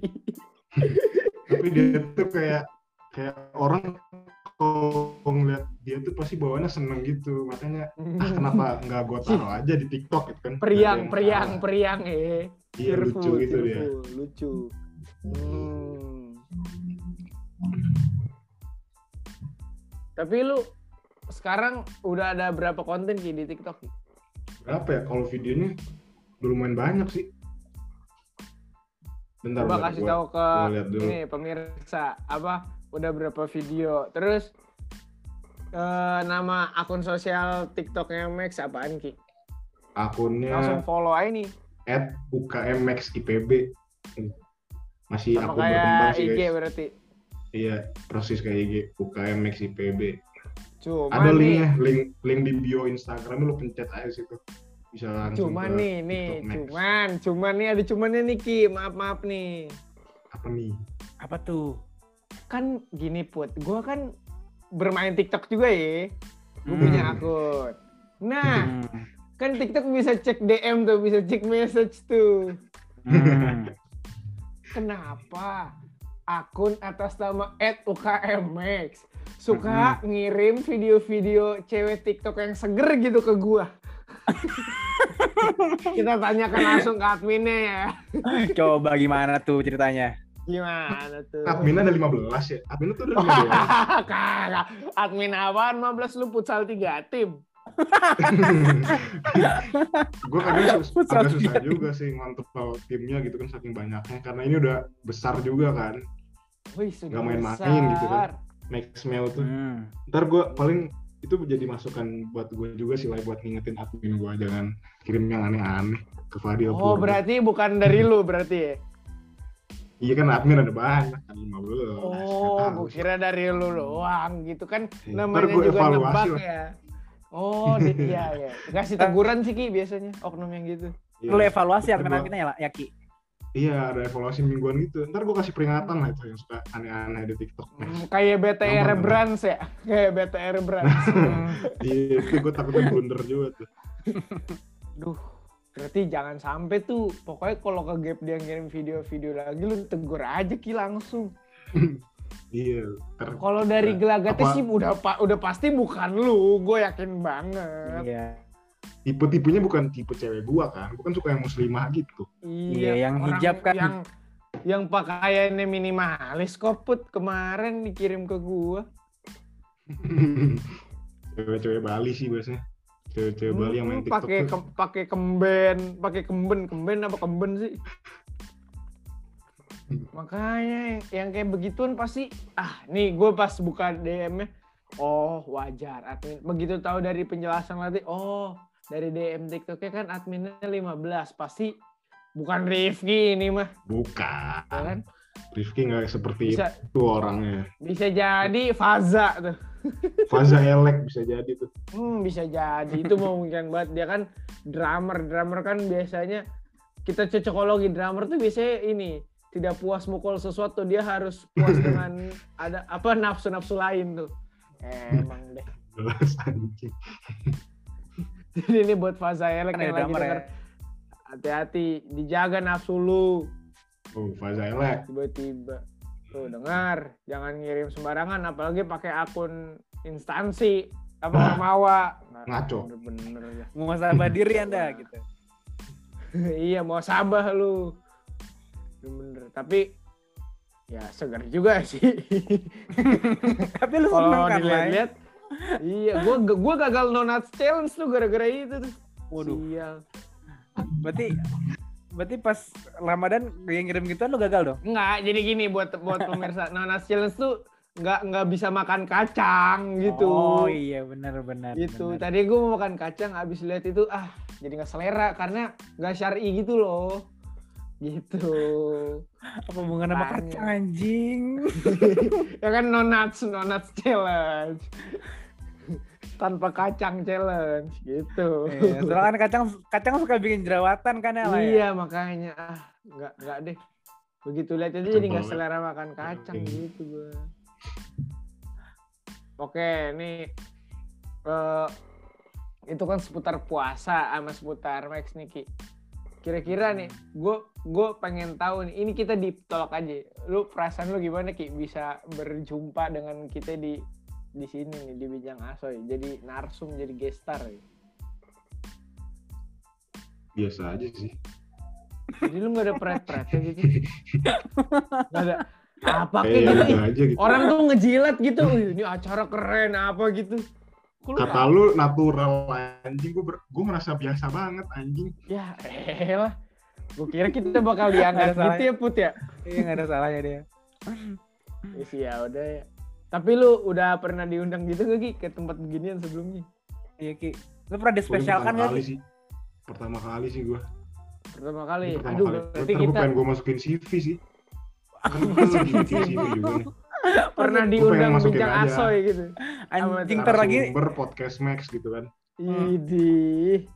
tapi dia tuh kayak kayak orang kalau ngeliat dia tuh pasti bawaannya seneng gitu. Makanya ah kenapa nggak gue taruh aja di TikTok? Gitu kan. Periang periang salah. periang eh. Iya lucu Cheerful, gitu dia. lucu. Hmm. tapi lu sekarang udah ada berapa konten Ki di TikTok? Berapa ya? Kalau videonya udah lumayan banyak sih. Bentar Coba bentar, kasih tahu ke ini pemirsa apa udah berapa video. Terus eh, nama akun sosial TikToknya Max apaan Ki? akunnya Langsung follow aja nih. at UKMXIPB masih Sama akun berkembang sih IG guys berarti. iya persis kayak IG UKMXIPB Cuman ada nih, linknya link link di bio Instagram lu pencet aja situ bisa langsung cuman ke nih, nih, TikTok Max. cuman, cuman nih ada cumannya nih Ki. Maaf maaf nih. apa nih Apa tuh? Kan gini put, gua kan bermain TikTok juga ya. Gue Hmm. punya akun. Nah, Hmm. kan TikTok bisa cek DM tuh, bisa cek message tuh. Hmm. Kenapa akun atas nama @ukmx suka ngirim video-video cewek TikTok yang seger gitu ke gua? Kita tanyakan langsung ke adminnya ya. Coba gimana tuh ceritanya? Gimana tuh? adminnya ada 15 ya adminnya tuh udah 15 Kagak. Admin apaan 15 lu futsal 3 tim. gue kadang sus- agak susah juga sih ngontrol timnya gitu kan saking banyaknya karena ini udah besar juga kan Wih, sudah Nggak main-main gitu kan. Maxmail tuh Hmm. ntar gue paling itu jadi masukan buat gue juga sih lah buat ngingetin admin gue jangan kirim yang aneh-aneh ke Fadil Oh, Purba. berarti bukan dari lu berarti ya? Iya kan admin ada banyak kan 15 Oh, tahu gue kira dari lu doang gitu kan Iya. namanya juga evaluasi nebak lah. ya. Oh, di, iya ya. Kasih teguran sih Ki biasanya oknum yang gitu. Iya. Lu evaluasi akun gua- kita ya, ya Ki? iya ada evaluasi mingguan gitu ntar gue kasih peringatan lah itu yang suka aneh-aneh di TikTok Hmm, kayak BTR Brands ya? Kayak BTR Brands. iya itu gue takutnya blunder juga tuh Duh, berarti jangan sampai tuh. Pokoknya kalau ke gap dia ngirim video-video lagi lu tegur aja Ki langsung. iya Kalau dari gelagatnya Apa- sih udah pa- udah pasti bukan lu, gue yakin banget. Iya. tipe-tipenya bukan tipe cewek gua kan bukan suka yang muslimah gitu Iya, yang orang hijab kan. Yang yang pakaiannya minimalis kok put kemarin dikirim ke gua. cewek-cewek Bali sih biasanya cewek-cewek Bali yang main Hmm, TikTok pakai kem- pakai kemben, pakai kemben, kemben apa kemben sih? Makanya yang, kayak begituan pasti ah nih gue pas buka DM-nya oh wajar admin. Begitu tahu dari penjelasan nanti oh dari DM TikToknya kan adminnya 15 pasti bukan Rifki ini mah. Bukan. Ya kan? Rifki nggak seperti bisa itu orangnya. bisa jadi Faza tuh Faza elek bisa jadi tuh. Hmm, bisa jadi itu memungkinkan banget dia kan drummer, drummer kan biasanya kita cocokologi drummer tuh biasanya ini tidak puas mukul sesuatu dia harus puas dengan ada apa nafsu-nafsu lain tuh. Emang deh. Jadi ini buat Faza Elek Kan yang lagi drummer ya. denger. Hati-hati, dijaga nafsu lu. Oh, Faza elek. Tiba-tiba. Tuh, dengar. Jangan ngirim sembarangan, apalagi pakai akun instansi. Apa Ah. Ormawa. Nah, Ngaco. Bener-bener ya. Muhasabah diri Anda gitu. iya, mau sabah lu. Bener-bener. Tapi, ya segar juga sih. Tapi lu seneng Kalau kan, Lai? dilihat-lihat, iya, gua gua gagal no nuts challenge tuh gara-gara itu tuh. Waduh. Sial. Berarti berarti pas Ramadan yang ngirim gituan lu gagal dong? Enggak, jadi gini buat buat pemirsa no nuts challenge tuh nggak nggak bisa makan kacang gitu. Oh iya benar benar. gitu. Tadi gue mau makan kacang, habis lihat itu ah jadi nggak selera karena nggak syari gitu loh. Gitu. Apa hubungannya sama kacang anjing? ya kan no nuts, no nuts challenge. Tanpa kacang challenge gitu. Iya, soalnya kan kacang kacang suka bikin jerawatan kan ya? Iya makanya ah nggak nggak deh. Begitu lihat itu jadi nggak selera makan kacang Oke. gitu gue. Oke, nih eh itu kan seputar puasa sama seputar Max nih Ki. Kira-kira nih, gue gue pengen tahu nih, ini kita ditolak aja. Lu perasaan lu gimana Ki bisa berjumpa dengan kita di di sini nih di Bijang Asoy, jadi narsum, jadi gestar. Ya. Biasa aja sih. Jadi lu nggak ada pret-pretnya gitu? Nggak ada. Apa yang gitu? Ih, aja gitu. Orang tuh ngejilat gitu. "Wih, ini acara keren apa gitu. Kok lu Kata lu natural anjing, gue gue merasa biasa banget anjing. Ya elah. Gue kira kita bakal diangkat ada gitu ya Put ya. Iya nggak ada salahnya dia. Ya sih ya udah ya. Tapi lu udah pernah diundang gitu gak Ki ke tempat beginian sebelumnya? Iya Ki. Lu pernah Gua dispesialkan pertama gak kali Ki? sih. Pertama kali sih gue. Pertama kali. Pertama Aduh kali. berarti kita pengen gue masukin CV sih. Kan CV juga nih. pernah diundang bincang aja. asoy gitu. Anjing ntar lagi Sumber podcast Max gitu kan. Idi.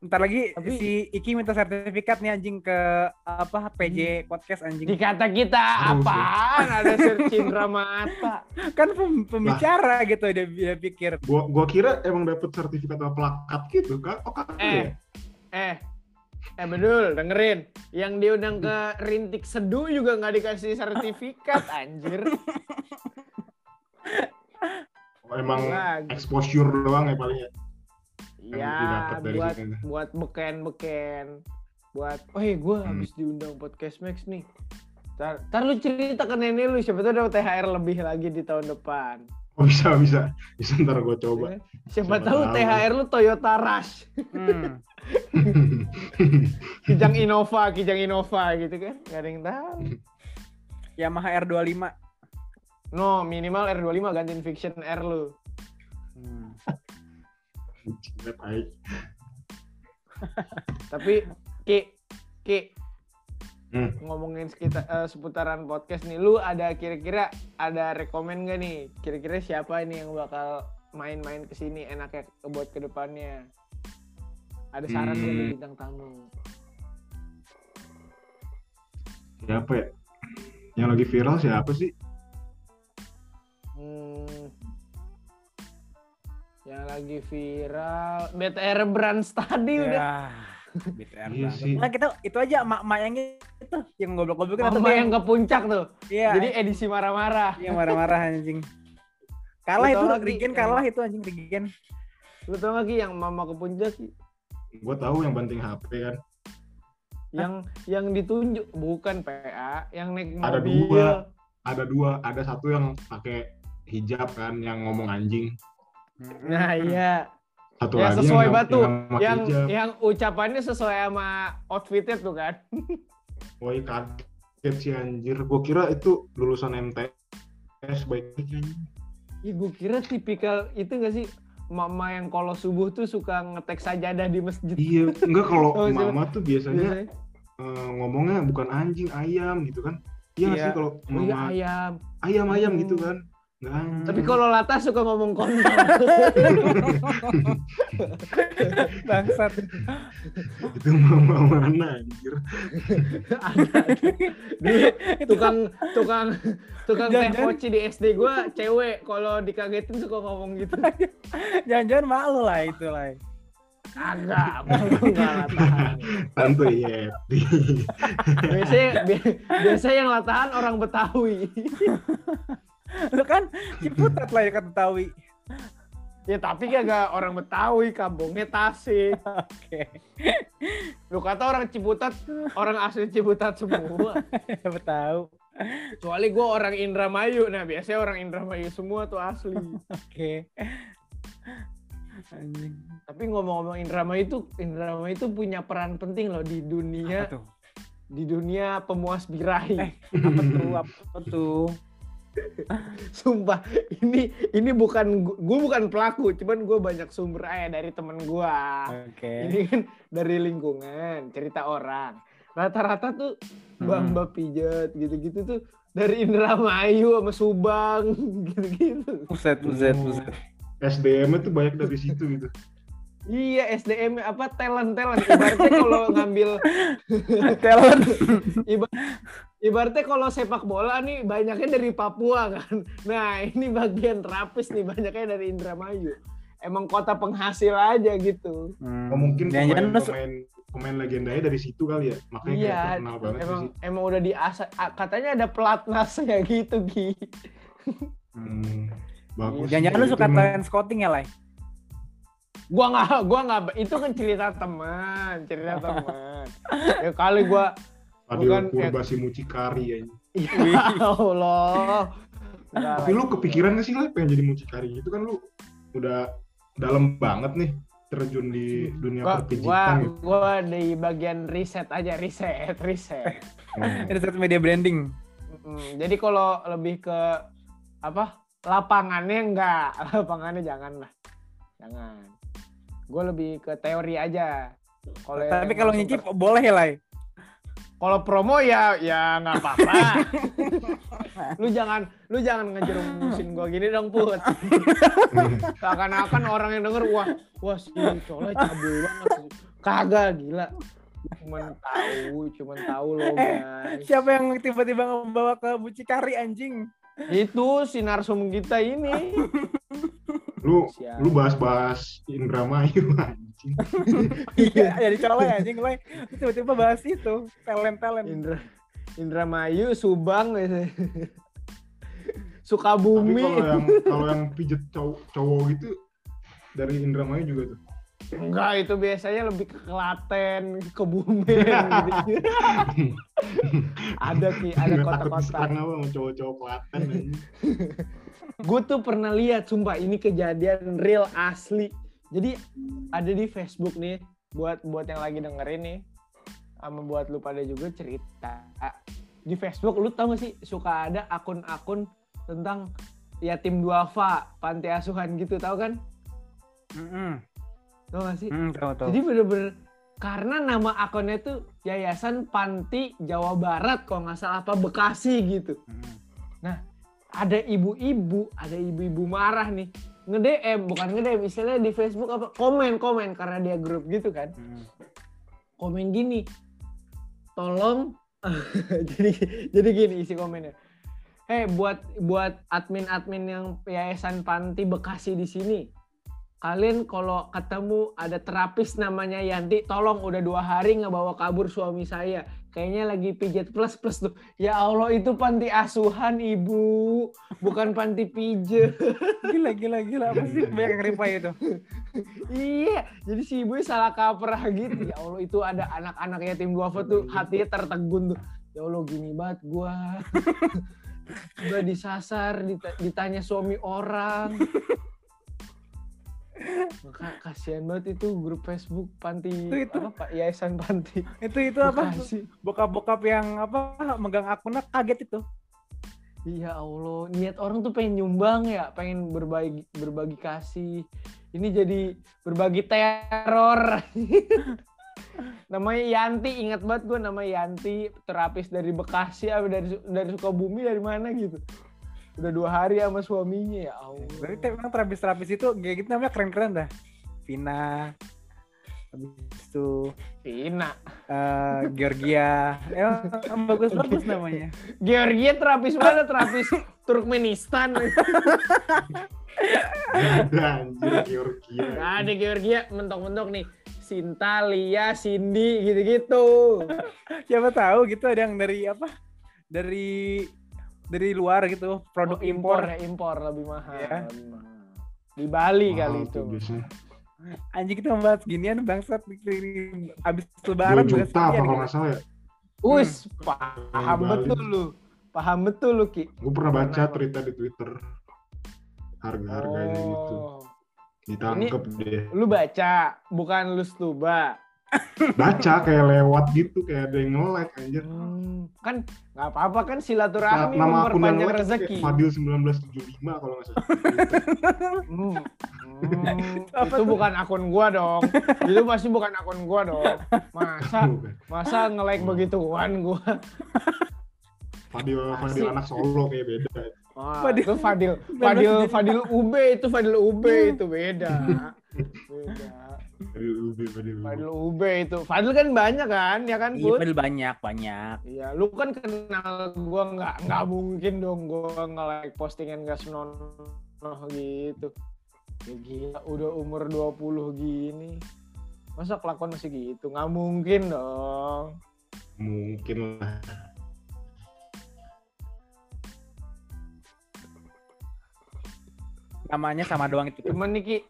Ntar lagi Tapi- si Iki minta sertifikat nih anjing ke apa PJ podcast anjing. Dikata kita apaan ada Sir Cindra Mata. Kan pem- pembicara gitu dia, dia pikir. Gua gua kira emang dapet sertifikat atau plakat gitu kan. Oh kan Eh, eh, eh bedul, dengerin. Yang diundang ke Rintik Seduh juga nggak dikasih sertifikat, anjir. Oh, emang Lagi. exposure doang ya paling ya. Iya, buat buat beken-beken. Buat, oh iya gue Hmm. habis diundang podcast Max nih. Ntar, ntar lu cerita ke nenek lu, siapa tahu dapat THR lebih lagi di tahun depan. Oh bisa bisa. Bisa ntar gue coba. Siapa, Siapa tahu tahu. THR lu Toyota Rush. Hmm. Kijang Innova, Kijang Innova gitu kan. Gak ada yang tahu. Yamaha R25. No, minimal R25 gantiin Fiction R lu. Hmm. Ai. Tapi Ki, Ki, Hmm. ngomongin sekitar eh, seputaran podcast nih, lu ada kira-kira ada rekomend gak nih? Kira-kira siapa nih yang bakal main-main ke sini enaknya buat ke depannya? Ada saran Hmm. dari bintang tamu? Siapa ya? Yang lagi viral siapa sih? Hmm, yang lagi viral, BTR Brands tadi udah. Ya. BTR Iya sih. Nah, kita itu aja emak-emak yang itu yang goblok-goblok kan Mama yang ke puncak tuh. Iya. Jadi edisi marah-marah. Iya marah-marah anjing. Kalah itu lagi Regen kalah itu anjing Regen. Lu tau gak Ki yang mama ke puncak Ki? Gue tahu yang banting HP kan. Yang yang ditunjuk bukan PA, yang naik Ada mobil. dua. Ada dua. Ada satu yang pakai hijab kan, yang ngomong anjing. Nah, iya. Satu Ya lagi sesuai yang, batu. yang Yang hijab. yang ucapannya sesuai sama outfitnya tuh kan. Woi kaget sih anjir. Gue kira itu lulusan MTS anjing. Ih, gue kira tipikal itu gak sih mama yang kalau subuh tuh suka ngetek sajadah di masjid. Iya, enggak kalau Oh, siapa? mama tuh biasanya eh, ngomongnya bukan anjing, ayam gitu kan. Iya Iya. sih kalau Oh iya mama ayam. ayam ayam gitu kan. Nggak, Tapi kalau Lata suka ngomong kontol. Bangsat. itu mau mana anjir. Dulu tukang tukang tukang teh mochi di SD gua cewek kalau dikagetin suka ngomong gitu. Jangan-jangan malu lah itu lah. Kagak. Tante Yeti. Biasanya bi- biasanya yang latahan orang Betawi. Lu kan ciputat lah ya kata Tawi. ya tapi kagak orang Betawi, kampungnya Tasik. Oke. Lu kata orang Ciputat, orang asli Ciputat semua. Siapa tahu. Kecuali gue orang Indramayu. Nah, biasanya orang Indramayu semua tuh asli. Oke. Anjing. Tapi ngomong-ngomong Indramayu itu Indramayu itu punya peran penting loh di dunia di dunia pemuas birahi. Eh. Apa tuh? Apa tuh? Sumpah, ini ini bukan gue bukan pelaku, cuman gue banyak sumber aja dari temen gue. Oke. Ini kan dari lingkungan, cerita orang. Rata-rata tuh mbak-mbak pijat gitu-gitu tuh dari Indramayu sama Subang gitu-gitu. Buset, buset, buset. SDM itu banyak dari situ gitu. Iya SDM apa talent talent ibaratnya kalau ngambil Talent. iba- ibaratnya kalau sepak bola nih banyaknya dari Papua kan. Nah ini bagian rapis nih banyaknya dari Indramayu. Emang kota penghasil aja gitu. Hmm. Oh, mungkin pemain, su- pemain, pemain legendanya dari situ kali ya. Makanya kayak Iya, terkenal banget di emang situ. emang udah a- katanya ada pelatnasnya gitu Gi. Hmm, bagus. Jangan-jangan lu suka talent scouting ya, Lai? Gua nggak gua nggak itu kan cerita teman, cerita teman. Ya kali gua Radio bukan ya- Purba si Mucikari ya. ya Allah. Nggak Tapi lu kepikiran gak sih lah pengen jadi mucikari gitu kan lu udah dalam banget nih terjun di dunia gua, gua, perpijitan gitu. gua di bagian riset aja riset riset Hmm. Satu media branding. Mm, jadi kalau lebih ke apa lapangannya enggak lapangannya jangan lah jangan gue lebih ke teori aja. Kalau Tapi kalau nyicip ter- boleh ya, Lai? kalau promo ya ya nggak apa-apa. Lu jangan lu jangan ngejerumusin gue gini dong put. Seakan-akan orang yang denger wah wah si colek cabul banget kagak gila. Cuman tahu cuman tahu loh guys. Siapa yang tiba-tiba membawa ke Bucikari anjing? itu si narsum kita ini lu Siap. lu bahas-bahas Indramayu anjing. Iya, jadi colek anjing. Lu Tiba-tiba bahas itu, talent-talent. Indra Indramayu Subang gitu. Tapi Sukabumi kalau yang kalau yang pijet cowok, cowok gitu dari Indramayu juga tuh. Enggak itu biasanya lebih ke Klaten Kebumen gitu. ada ki ada kota-kota. diserang apa sama cowok-cowok Klaten gue tuh pernah lihat sumpah ini kejadian real asli. Jadi ada di Facebook nih buat buat yang lagi dengerin nih sama buat lu pada juga cerita. Di Facebook lu tau gak sih suka ada akun-akun tentang yatim duafa panti asuhan gitu tau kan? Mm-mm. Tau gak sih Hmm, tahu tahu. jadi bener-bener karena nama akunnya tuh Yayasan Panti Jawa Barat kalau nggak salah apa Bekasi gitu Mm-mm. ada ibu-ibu, ada ibu-ibu marah nih. Nge-DM, bukan nge-DM, istilahnya di Facebook apa? Komen-komen karena dia grup gitu kan. Mm-mm. Komen gini. Tolong jadi jadi gini isi komennya. Hei, buat buat admin-admin yang Yayasan Panti Bekasi di sini. Kalian kalau ketemu ada terapis namanya Yanti, tolong udah dua hari ngebawa kabur suami saya. Kayaknya lagi pijat plus plus tuh. Ya Allah itu panti asuhan ibu, bukan panti pijat. Gila, gila, gila. Pasti banyak yang reply itu. iya, jadi si ibu salah kaprah gitu. Ya Allah itu ada anak-anak yatim duafa tuh hatinya tertegun tuh. Ya Allah gini banget gua. Udah disasar, dita- ditanya suami orang. Maka kasihan banget itu grup Facebook panti Itu- itu. apa Pak Yayasan Panti. Itu itu apa? Bokap-bokap yang apa megang akunnya kaget itu. Iya Allah, niat orang tuh pengen nyumbang ya, pengen berbagi berbagi kasih. Ini jadi berbagi teror. namanya Yanti, ingat banget gue namanya Yanti, terapis dari Bekasi, dari dari Sukabumi dari mana gitu. Udah dua hari sama suaminya ya Allah. Berarti te- emang terapis-terapis itu kayak gitu namanya keren-keren dah. Vina, habis itu Vina. eh, Georgia, emang bagus-bagus namanya. Georgia terapis mana? Terapis Turkmenistan. Ada anjir Georgia. Gak ada Georgia mentok-mentok nih. Sinta, Lia, Cindy gitu-gitu. Siapa tahu gitu ada yang dari apa? Dari dari luar gitu, produk Oh, impor impor. ya, impor lebih mahal. Lebih mahal. Di Bali kali Mahal itu. tuh biasanya. Anjing kita membahas ginian bangsat abis 2 lebaran bahas juta apa kalau gitu. nggak salah ya. Us, paham Bali. betul lu. Paham betul lu, Ki. Gue pernah baca cerita di Twitter. Harga-harganya gitu. Oh. Ditangkep deh. Lu baca, bukan lu stuba. Baca kayak lewat gitu, kayak ada yang nge-like anjir. Hmm, kan nggak apa-apa kan Nah, silaturahmi nama akun yang rezeki. Fadil 1975 kalau nggak salah. Hmm. Hmm, itu bukan akun gua dong. Itu pasti bukan akun gua dong. Masa masa nge-like begituan gua. Fadil. Fadil anak Solo kayak beda. Wah, Fadil. itu Fadil, Fadil, Fadil UB itu Fadil UB itu beda. Beda. Fadil Ubi, Fadil Ubi. Fadil UB itu. Fadil kan banyak kan, ya kan, Iya, padahal banyak, banyak. Iya, lu kan kenal gua nggak nggak mungkin dong gua nge-like postingan gak senonoh gitu. Ya gila, udah umur 20 gini. Masa kelakuan masih gitu? Nggak mungkin dong. Mungkin lah. Namanya sama doang itu. Cuman Niki,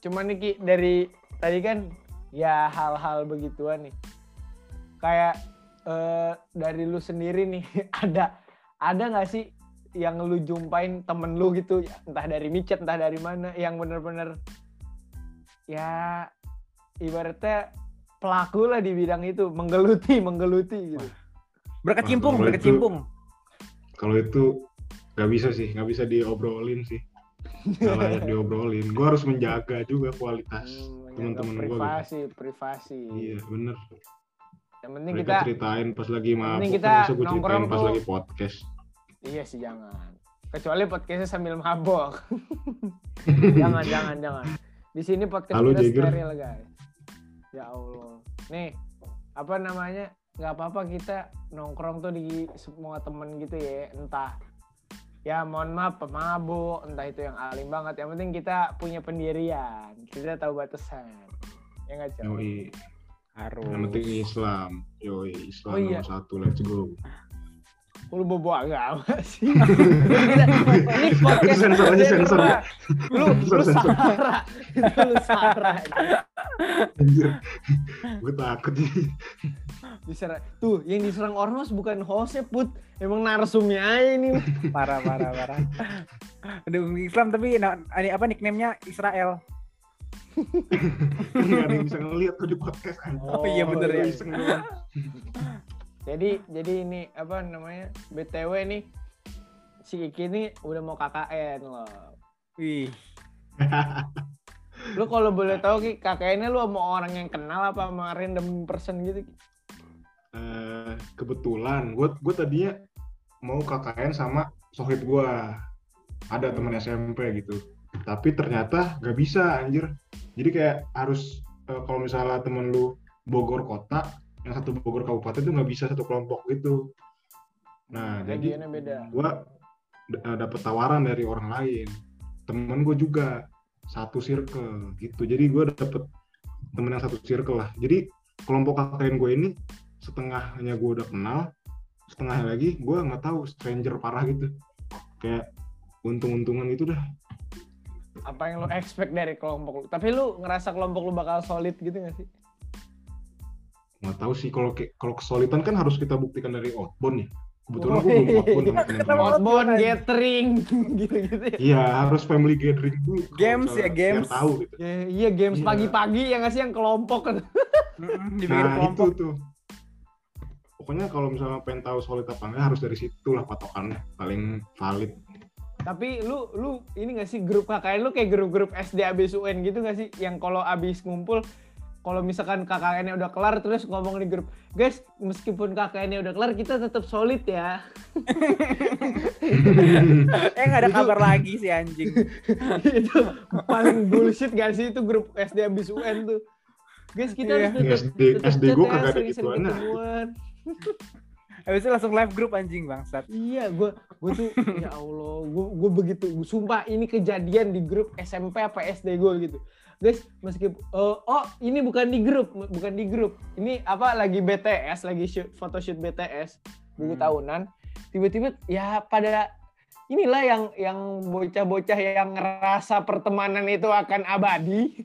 cuman Niki dari tadi kan ya hal-hal begituan nih. Kayak eh, dari lu sendiri nih ada ada nggak sih yang lu jumpain temen lu gitu entah dari micet entah dari mana yang bener-bener ya ibaratnya pelaku lah di bidang itu menggeluti menggeluti gitu. Berkecimpung, berkecimpung. Kalau itu nggak bisa sih, nggak bisa diobrolin sih. Nggak layak diobrolin. Gue harus menjaga juga kualitas Hmm, teman-teman gue. Gitu. privasi privasi. Iya bener. Yang penting Mereka kita ceritain pas lagi mabuk, kita, gue ceritain pas tuh- lagi podcast. Iya sih jangan. Kecuali podcastnya sambil mabok. jangan, jangan, jangan. Di sini podcast Halo, kita Jagger. steril guys. Ya Allah. Nih, apa namanya? Gak apa-apa kita nongkrong tuh di semua temen gitu ya. Entah ya mohon maaf pemabuk, entah itu yang alim banget. Yang penting kita punya pendirian. Kita tahu batasan. Ya nggak? Yoi. Harus. Yang penting Islam. Yoi, Islam Oh, iya. nomor satu. Let's go. Lu bobo agama sih? Ini podcast Sensor aja, sensor. Lu lu sara. Itu lu sara. Anjir. gue takut nih. Diserang. Tuh, yang diserang Ormas bukan hostnya, Put. Emang narsumnya aja ini. Parah, parah, parah. Aduh, Islam tapi na- ini apa nickname-nya Israel. Nggak ada yang bisa ngeliat tuh di podcast. anjir. Oh, iya bener ya. Jadi jadi ini apa namanya? BTW nih si Iki ini udah mau KKN loh. Wih, Lu kalau boleh tahu Ki, KKN-nya lu sama orang yang kenal apa sama random person gitu? Ki? Eh, kebetulan gue gue tadinya mau KKN sama sohib gue ada teman SMP gitu tapi ternyata gak bisa anjir jadi kayak harus eh, kalau misalnya temen lu Bogor kota yang satu Bogor kabupaten tuh nggak bisa satu kelompok gitu nah jadi Regionnya beda. gue dapet tawaran dari orang lain temen gue juga satu circle gitu jadi gue dapet temen yang satu circle lah jadi kelompok KKN gue ini setengahnya gue udah kenal setengahnya lagi gue nggak tahu stranger parah gitu kayak untung-untungan itu dah Apa yang lu expect dari kelompok lu? Tapi lu ngerasa kelompok lu bakal solid gitu gak sih? Nggak tahu sih kalau kalau kesulitan kan harus kita buktikan dari outbound ya kebetulan Oh, gue belum iya. outbound Outbound gathering gitu-gitu ya. iya harus family gathering dulu Games ya, games. tahu gitu Ya, iya games Iya. pagi-pagi ya nggak sih yang kelompok dibikin nah itu kelompok. tuh pokoknya kalau misalnya pengen tahu solid apa enggak harus dari situ lah patokannya paling valid tapi lu lu ini gak sih grup KKN lu kayak grup-grup SD abis UN gitu gak sih yang kalau abis ngumpul kalau misalkan KKN-nya udah kelar terus ngomong di grup, guys, meskipun KKN-nya udah kelar kita tetap solid ya. eh nggak ada kabar lagi sih anjing. itu paling bullshit gak sih itu grup SD habis UN tuh. Guys, kita Iya. harus tetap, SD tetap SD gue kagak ada gituan. Habis itu langsung live grup anjing bangsat. Iya, gue gue tuh ya Allah, gue gue begitu, gua, sumpah ini kejadian di grup SMP apa SD gue gitu. Guys, meskipun oh, oh ini bukan di grup, bukan di grup. Ini apa lagi BTS, lagi shoot photoshoot BTS buku Hmm. tahunan. Tiba-tiba ya pada inilah yang yang bocah-bocah yang ngerasa pertemanan itu akan abadi.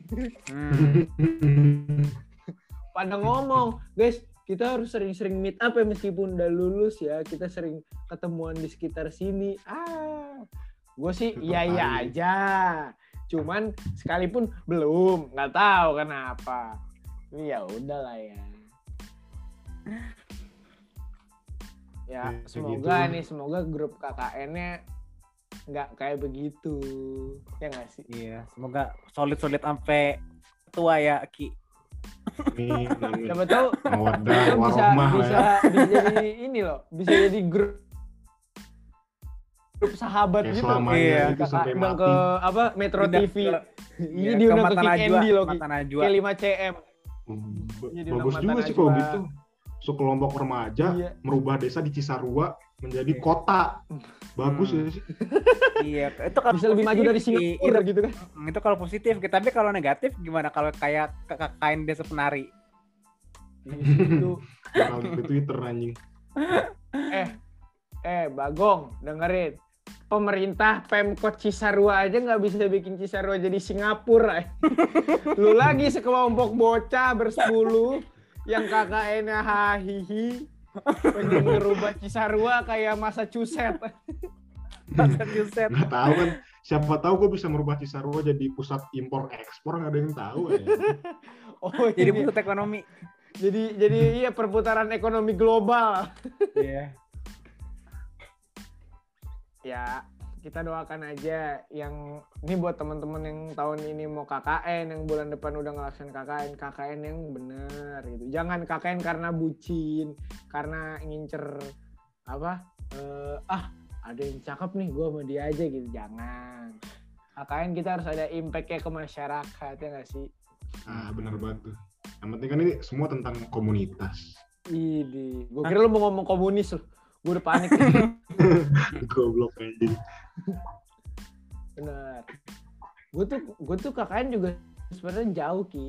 Hmm. pada ngomong, guys, kita harus sering-sering meet up ya meskipun udah lulus ya, kita sering ketemuan di sekitar sini. Ah, gue sih iya iya aja. Cuman sekalipun belum, nggak tahu kenapa. Ini ya udahlah ya. Ya, Ya, semoga gitu. nih, semoga grup KKN-nya nggak kayak begitu. Ya nggak sih? Iya, semoga solid-solid sampai tua ya Ki. Nih, nih, Siapa tahu bisa bisa ya. bisa jadi ini loh bisa jadi grup grup sahabat Kayak gitu Iya. itu sampai mati. ke apa Metro Pindah TV ke- ini Iya, diundang ke Mata Kick Najwa, Andy loh Ki. Mata Najwa. ke 5 cm Bagus juga sih kalau gitu. Sekelompok remaja iya merubah desa di Cisarua menjadi Iya. kota. Bagus Hmm. ya sih. Iya, itu kalau bisa lebih maju dari. Singapura Itu, gitu kan itu kalau positif, Ki. tapi kalau negatif gimana kalau kayak KKN desa penari? itu Bakal di Twitter anjing. eh eh Bagong dengerin pemerintah Pemkot Cisarua aja nggak bisa bikin Cisarua jadi Singapura. Lu lagi sekelompok bocah bersepuluh yang KKN-nya hahihi pengen ngerubah Cisarua kayak Massachusetts. Massachusetts. Nggak tahu kan. Siapa tahu gue bisa merubah Cisarua jadi pusat impor ekspor nggak ada yang tahu ya. Oh, Jadi ini- pusat ekonomi. jadi jadi iya perputaran ekonomi global. Iya. Ya kita doakan aja yang ini buat teman-teman yang tahun ini mau KKN yang bulan depan udah ngelaksanain KKN KKN yang bener gitu jangan KKN karena bucin karena ngincer apa eh, ah ada yang cakep nih gue sama dia aja gitu jangan KKN kita harus ada impactnya ke masyarakat ya nggak sih Nah, bener banget tuh. Yang penting kan ini semua tentang komunitas. Idi, gue kira lu mau ngomong komunis loh. Gue udah panik. Goblok anjing. Bener. Gue tuh gue tuh KKN juga sebenarnya jauh ki.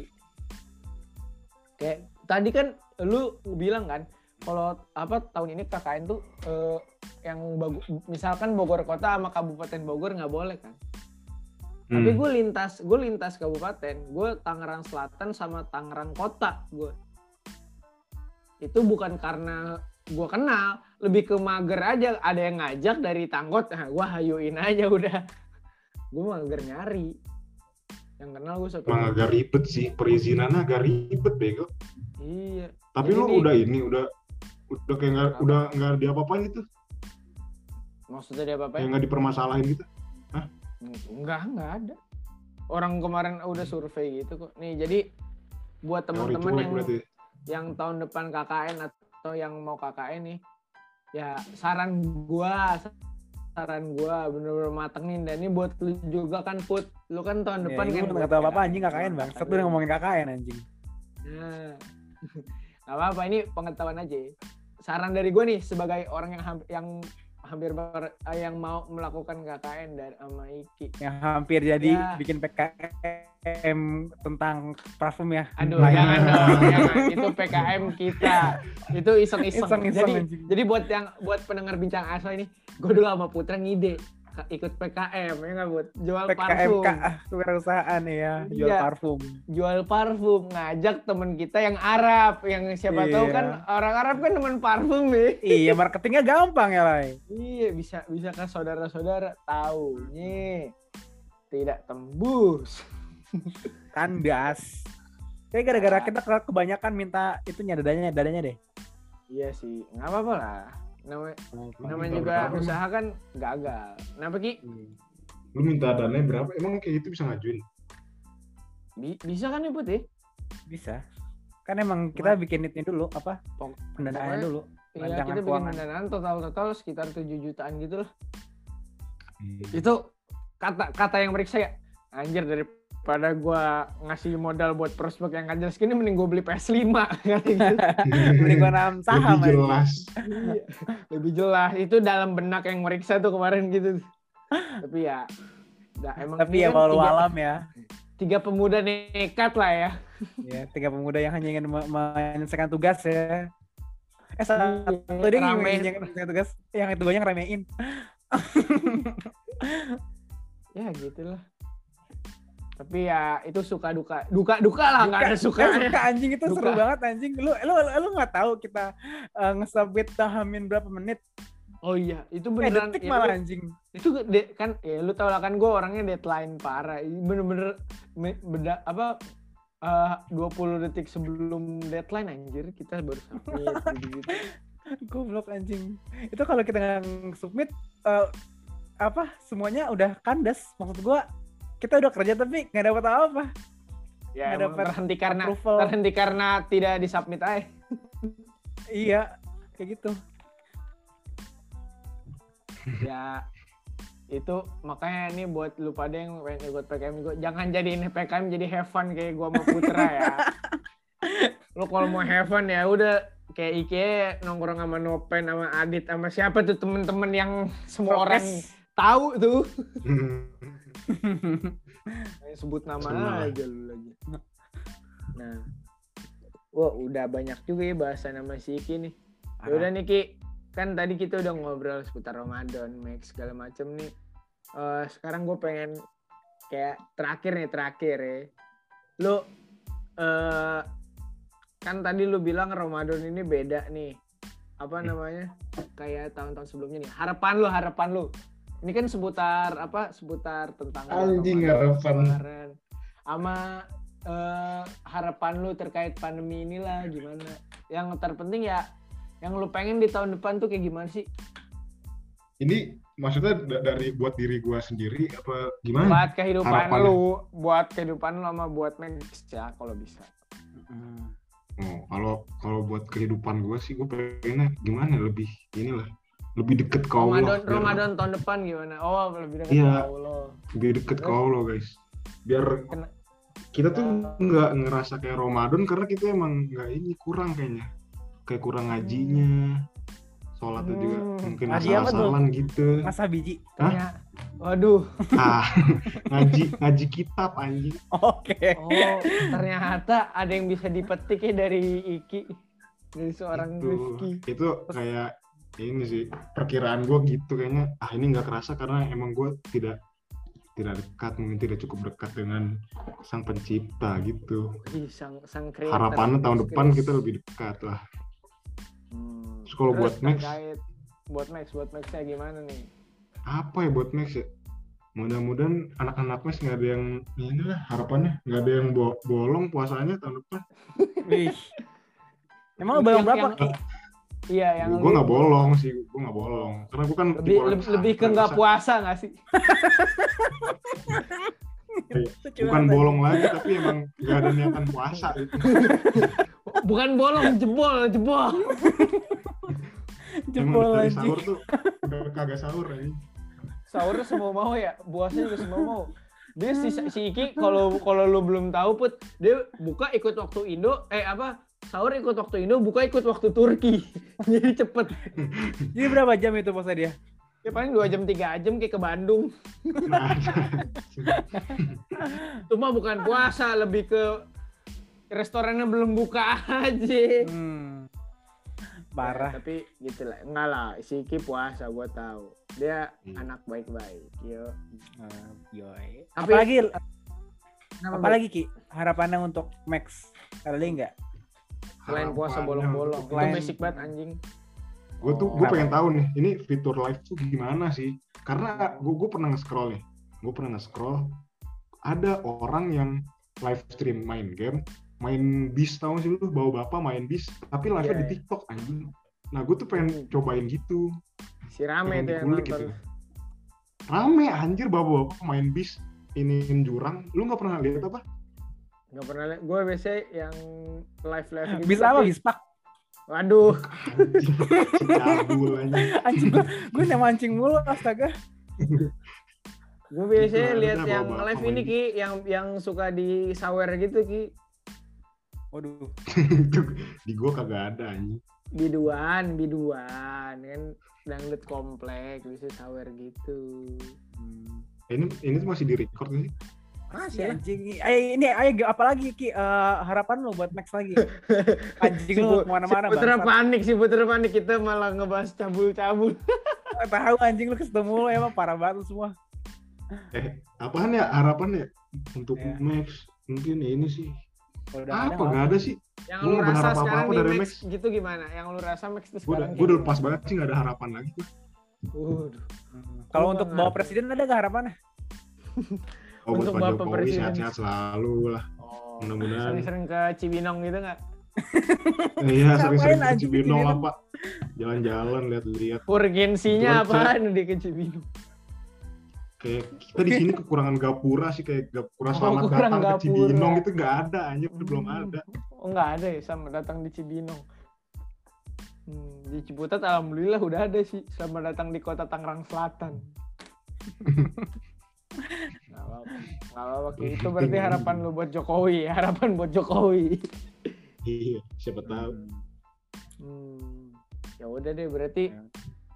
Kayak tadi kan lu bilang kan kalau apa tahun ini KKN tuh eh, yang bagus misalkan Bogor kota sama Kabupaten Bogor nggak boleh kan. Tapi Hmm. gue lintas gue lintas kabupaten, gue Tangerang Selatan sama Tangerang Kota gue. Itu bukan karena gue kenal, lebih ke mager aja. Ada yang ngajak dari Tangkot, nah gue hayuin aja udah. Gue mager nyari. Yang kenal gue satu. Emang agak ribet sih. Perizinannya agak ribet bego. Iya. Tapi Jadi lu udah ini udah udah kayak nggak udah nggak diapa-apain gitu. Maksudnya dia apa Kayak nggak dipermasalahin gitu. Enggak, enggak ada. Orang kemarin udah survei gitu kok. Nih, jadi buat Teori teman-teman yang yang tahun depan KKN atau yang mau KKN nih ya saran gua saran gua bener-bener matengin. Dan ini buat lu juga kan put. Lu kan tahun depan Ya, kan nggak tahu apa-apa anjing KKN bang. Satu udah ngomongin KKN anjing. nah. Nggak apa-apa ini pengetahuan aja saran dari gua nih sebagai orang yang yang hampir eh, yang mau melakukan KKN dari sama Iki Yang hampir jadi Ya. bikin PKM tentang parfum ya. Aduh, Nah, jangan dong, jangan. Itu PKM kita. Itu iseng-iseng. Jadi, jadi buat yang buat pendengar bincang asa ini, gue dulu sama Putra ngide ikut PKM ya nggak buat jual parfum, PKMK ah, kewirausahaan ya, jual Iya. parfum. jual parfum, ngajak temen kita yang Arab, yang siapa tahu Iya. kan orang Arab kan temen parfum nih. Iya, marketingnya gampang ya, Lai. Iya bisa bisa ke saudara-saudara taunya tidak tembus. Kandas. Kayak gara-gara kita ke- kebanyakan minta itunya dadanya dadanya deh. Iya sih, nggak apa-apa lah. Namanya, namanya minta juga berapa? usaha kan gagal. Kenapa Ki? Lu minta dananya berapa? Emang kayak gitu bisa ngajuin? Bi- bisa kan ya Put ya? Bisa. Kan emang kita bikin ini dulu apa? Pendanaannya dulu. Iya, kita bikin pendanaan total-total sekitar 7 jutaan gitu lah. Iya. Itu kata kata yang meriksa ya. Anjir daripada gua ngasih modal buat prospek yang gak jelas gini mending gua beli PS5 kata gitu. Mending gua naham saham Lebih jelas. Iya, lebih jelas itu dalam benak yang meriksa tuh kemarin gitu tapi ya nggak emang Tapi ya walau tiga, alam ya. tiga pemuda nekat lah ya Ya, tiga pemuda yang hanya ingin me- menyelesaikan tugas ya. Eh, satu Iya, dia yang menyelesaikan tugas, yang itu banyak ngeremein. ya gitulah tapi ya itu suka duka duka duka lah nggak ada suka Eh, suka anjing itu Duka. seru banget anjing. Lu lu lu nggak tahu kita uh, nge-submit tahamin berapa menit? oh iya itu Eh, beneran detik itu, malah anjing. itu de- kan ya lu tau lah kan gue orangnya deadline parah bener-bener beda apa eh, 20 detik sebelum deadline anjir kita baru submit gitu-gitu. Goblok anjing. Itu kalau kita nggak submit uh, apa semuanya udah kandas. Maksud gua kita udah kerja tapi nggak dapat apa-apa. ya Nggak dapat terhenti karena approval. terhenti karena tidak disubmit aja Iya, kayak gitu. ya itu makanya ini buat lu pada yang pengen ikut PKM gue jangan jadiin PKM jadi have fun kayak gua sama Putra ya lu kalau mau have fun ya udah kayak Ike nongkrong sama Nopen sama Adit sama siapa tuh temen-temen yang semua orang Prokes. Tahu tuh. Hmm. Sebut nama Semua. aja lu lagi. Nah wah udah banyak juga ya bahasan sama si Iki nih. Ya udah nih Ki. Kan tadi kita udah ngobrol seputar Ramadan Max segala macem nih. Eh, sekarang gue pengen kayak terakhir nih terakhir ya. Lu eh kan tadi lu bilang Ramadan ini beda nih. Apa namanya? Kayak tahun-tahun sebelumnya nih. Harapan lu harapan lu ini kan seputar apa seputar tentang Anjing, harapan. Sama eh, harapan lu terkait pandemi inilah gimana yang terpenting ya yang lu pengen di tahun depan tuh kayak gimana sih Ini maksudnya da- dari buat diri gua sendiri apa gimana? buat kehidupan Harapannya. lu buat kehidupan lu sama buat Max ya kalau bisa Hmm. Oh, kalau kalau buat kehidupan gua sih gua pengennya gimana lebih inilah lebih deket ke Allah. Ramadan biar Ramadan tahun depan gimana oh lebih dekat Iya. ke Allah Lebih deket ke Allah guys. Biar Kena- kita tuh nggak ngerasa kayak Ramadan karena kita emang nggak ini kurang kayaknya. Kayak kurang ngajinya. Sholatnya juga Hmm. mungkin Ngaji apa tuh? asal-asalan gitu. Masa biji. ternyata waduh Ah, ngaji ngaji kitab anjing. Oke. oh ternyata ada yang bisa dipetik ya dari Iki dari seorang itu Rifki itu kayak ini sih perkiraan gue gitu kayaknya ah ini nggak kerasa karena emang gue tidak tidak dekat mungkin tidak cukup dekat dengan sang pencipta gitu Ih, sang sang creator harapannya tahun Chris. depan kita lebih dekat lah Hmm. Terus kalau buat Max? terkait buat Max buat kayak gimana nih apa ya buat Max ya mudah-mudahan anak-anak Max nggak ada yang ini lah harapannya nggak ada yang bo- bolong puasanya tahun depan Wih. Emang bayang Yang- berapa, yang-? Iya yang gue nggak bolong sih gue nggak bolong karena gue kan lebih lebih, lebih ke nggak puasa nggak sih Lucu bukan bolong lagi tapi emang nggak ada niatan puasa gitu bukan bolong jebol jebol. Jebol Emang anjing. sahur tuh udah kagak sahur ini. sahurnya semua mau ya puasanya juga semua mau dia si, si Iki kalau kalau lu belum tahu put dia buka ikut waktu Indo eh apa sahur ikut waktu Indo buka ikut waktu Turki jadi cepet Jadi berapa jam itu puasa dia? ya paling dua jam tiga jam kayak ke Bandung mah bukan puasa lebih ke restorannya belum buka aja Hmm. Ya, Parah. tapi gitu lah enggak lah si Iki puasa gue tahu dia Hmm. anak baik-baik yo Eh, yoi. Tapi- Apalagi apalagi Ki harapannya untuk Max? Ada lagi nggak? Selain puasa bolong-bolong. Itu basic banget anjing. Gue tuh gue pengen tahu nih ini fitur live tuh gimana sih? Karena gue gue pernah nge-scroll nih. Gue pernah nge-scroll ada orang yang live stream main game main bis tau sih lu? Bawa bapak main bis tapi live Iya, di iya. TikTok anjing. Nah gue tuh pengen cobain gitu. Si rame pengen itu yang nonton. gitu. Rame anjir bawa bapak main bis iniin jurang. Lu nggak pernah lihat apa Nggak pernah liat. Gue biasanya yang live live gitu. Bisa apa bispak? Waduh. Anjing, gue gue yang mancing mulu astaga. Gue biasanya lihat yang bawa-bawa live ini. Ki, yang yang suka di sawer gitu Ki. Waduh. Di gua kagak ada anjing. Biduan, biduan kan dangdut komplek bisa sawer gitu. Hmm. Ini ini masih di record sih. Masih anjing. Ayo ini ayo apalagi Ki Eh, harapan lu buat Max lagi. Anjing Si lu Bu- ke mana-mana si putra bangsat. panik, si putra panik kita malah ngebahas cabul-cabul. Tahu anjing lu ketemu lu emang parah banget lu semua. Eh, apaan ya harapan ya untuk Iya. Max? Mungkin ini sih. Udah ada Apa nggak ada sih? Yang lu rasa berharap sekarang dari Max, Max. gitu gimana? Yang lu rasa Max tuh Gue udah, sekarang gua udah lepas banget sih nggak ada harapan lagi. Waduh. Kalau untuk bawa presiden ada gak harapannya? Oh, buat Untuk Pak Bapak Jokowi sehat-sehat selalu lah. Oh, Mudah-mudahan. sering-sering ke Cibinong gitu nggak? Iya, sering-sering ke Cibinong lah, Pak. Jalan-jalan, lihat-lihat. Urgensinya apaan di ke Cibinong? Kayak kita di sini kekurangan gapura sih, kayak gapura Oh, selamat kurang datang ke gapura. Cibinong itu nggak ada, anjir belum Hmm. ada. Oh nggak ada ya sama datang di Cibinong. Hmm, di Ciputat alhamdulillah udah ada sih sama datang di kota Tangerang Selatan. Apa-apa. Itu berarti harapan lu buat Jokowi, ya. harapan buat Jokowi. Iya, siapa tahu. Hmm. Ya udah deh berarti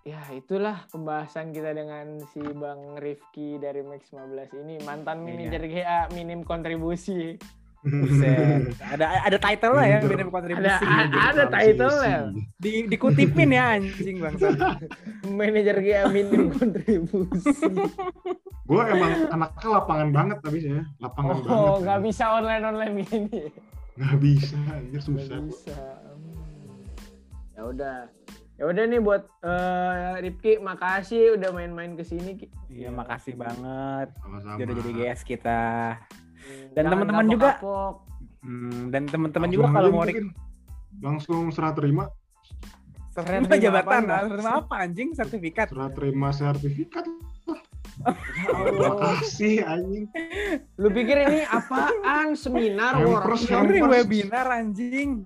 ya itulah pembahasan kita dengan si Bang Rifki dari Max 15 ini mantan Iya. manajer GA minim kontribusi. Buset. ada ada title lah ya minim kontribusi. Ada- ada title-nya. Di, dikutipin ya anjing bangsa. Manajer GA minim kontribusi. Gue emang anaknya lapangan banget habisnya, lapangan Oh, banget. nggak bisa online-online gini. Nggak bisa, anjir Nggak susah. bisa. Hmm. Ya udah. Ya udah nih buat eh, Rifki, makasih udah main-main ke sini. Ki. Iya makasih banget. Sama-sama. Udah jadi GS kita. Hmm, Dan jangan teman-teman juga. Hmm, dan teman-teman juga kalau mau langsung serah terima, Serah Terima jabatan, apaan, serah terima apa anjing sertifikat. serah terima sertifikat. Ya Terima Allah. kasih anjing. Lu pikir ini apaan? Seminar, workshop? Webinar anjing.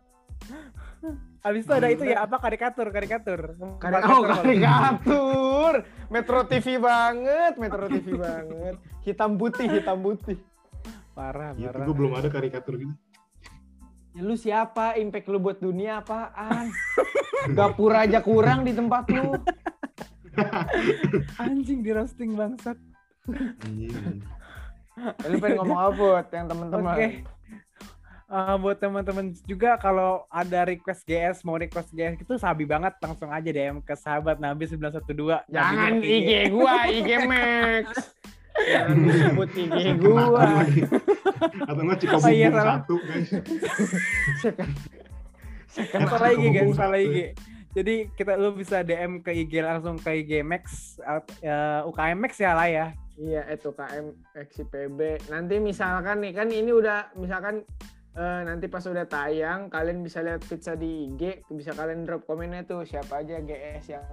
Habis itu ada itu ya apa karikatur karikatur. Karik oh, karikatur. Metro TV banget, Metro TV banget. Hitam putih, hitam putih. Parah Gitu parah. gue belum ada karikatur gitu. Ya lu siapa? Impact lu buat dunia apaan? Gapura aja kurang di tempat lu. Anjing di roasting bangsat. Lu pengen ngomong apa buat yang teman-teman? Oke. Eh, buat teman-teman juga kalau ada request GS mau request GS itu sabi banget langsung aja DM ke sahabat Nabi 912 Jangan Nabi IG gua, IG Max. Jangan disebut IG gua. Atau nggak cika Oh iya, satu guys. Salah IG guys salah. IG jadi kita lu bisa DM ke IG langsung ke IG Max at- ya, UKM Max ya lah ya Iya, itu KM XIPB. Nanti misalkan nih kan ini udah misalkan eh, nanti pas udah tayang kalian bisa lihat pizza di IG, bisa kalian drop komennya tuh siapa aja GS yang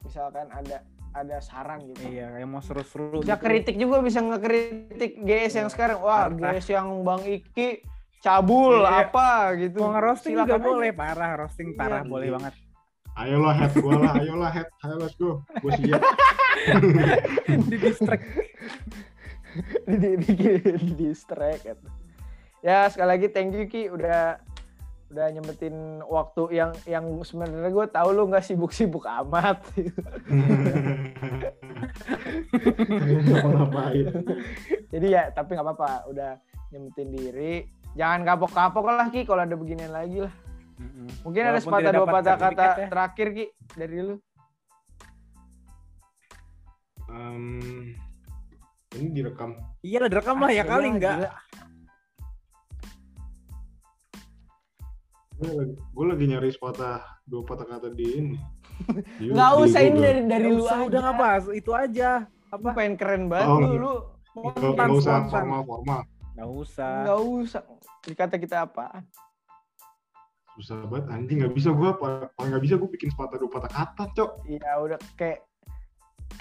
misalkan ada ada saran gitu. iya kayak mau seru-seru Bisa gitu. kritik juga bisa ngekritik GS yang sekarang. Wah, Parah. GS yang Bang Iki cabul Iya. apa gitu. mau ngerosting juga Silakan aja. boleh parah roasting parah Iya. boleh banget Ayolah head gue lah, ayolah head. Ayo let's go. Gue siap. di distract di, di, di, di distract gitu. Ya sekali lagi thank you Ki udah udah nyempetin waktu yang yang sebenarnya gue tahu lu nggak sibuk-sibuk amat. Ngapa-ngapain. Jadi ya tapi nggak apa-apa udah nyempetin diri. Jangan kapok-kapok lah Ki kalau ada beginian lagi lah. Mungkin ada Walaupun sepatah tidak dua patah kata ya. terakhir Ki dari lu. Em, ini direkam. iya lah direkam lah ya kali enggak gila. Gue lagi, nyari sepatah dua patah kata di ini. Nggak usah ini dari dari lu usah, aja. udah bahas itu aja Apa pengen keren banget Oh, lu, lu. Nggak usah formal-formal. Nggak usah Nggak usah. Dikata kita apaan? Susah banget anjing nggak bisa gue paling nggak bisa gue bikin sepatah dua patah kata cok. Ya udah kayak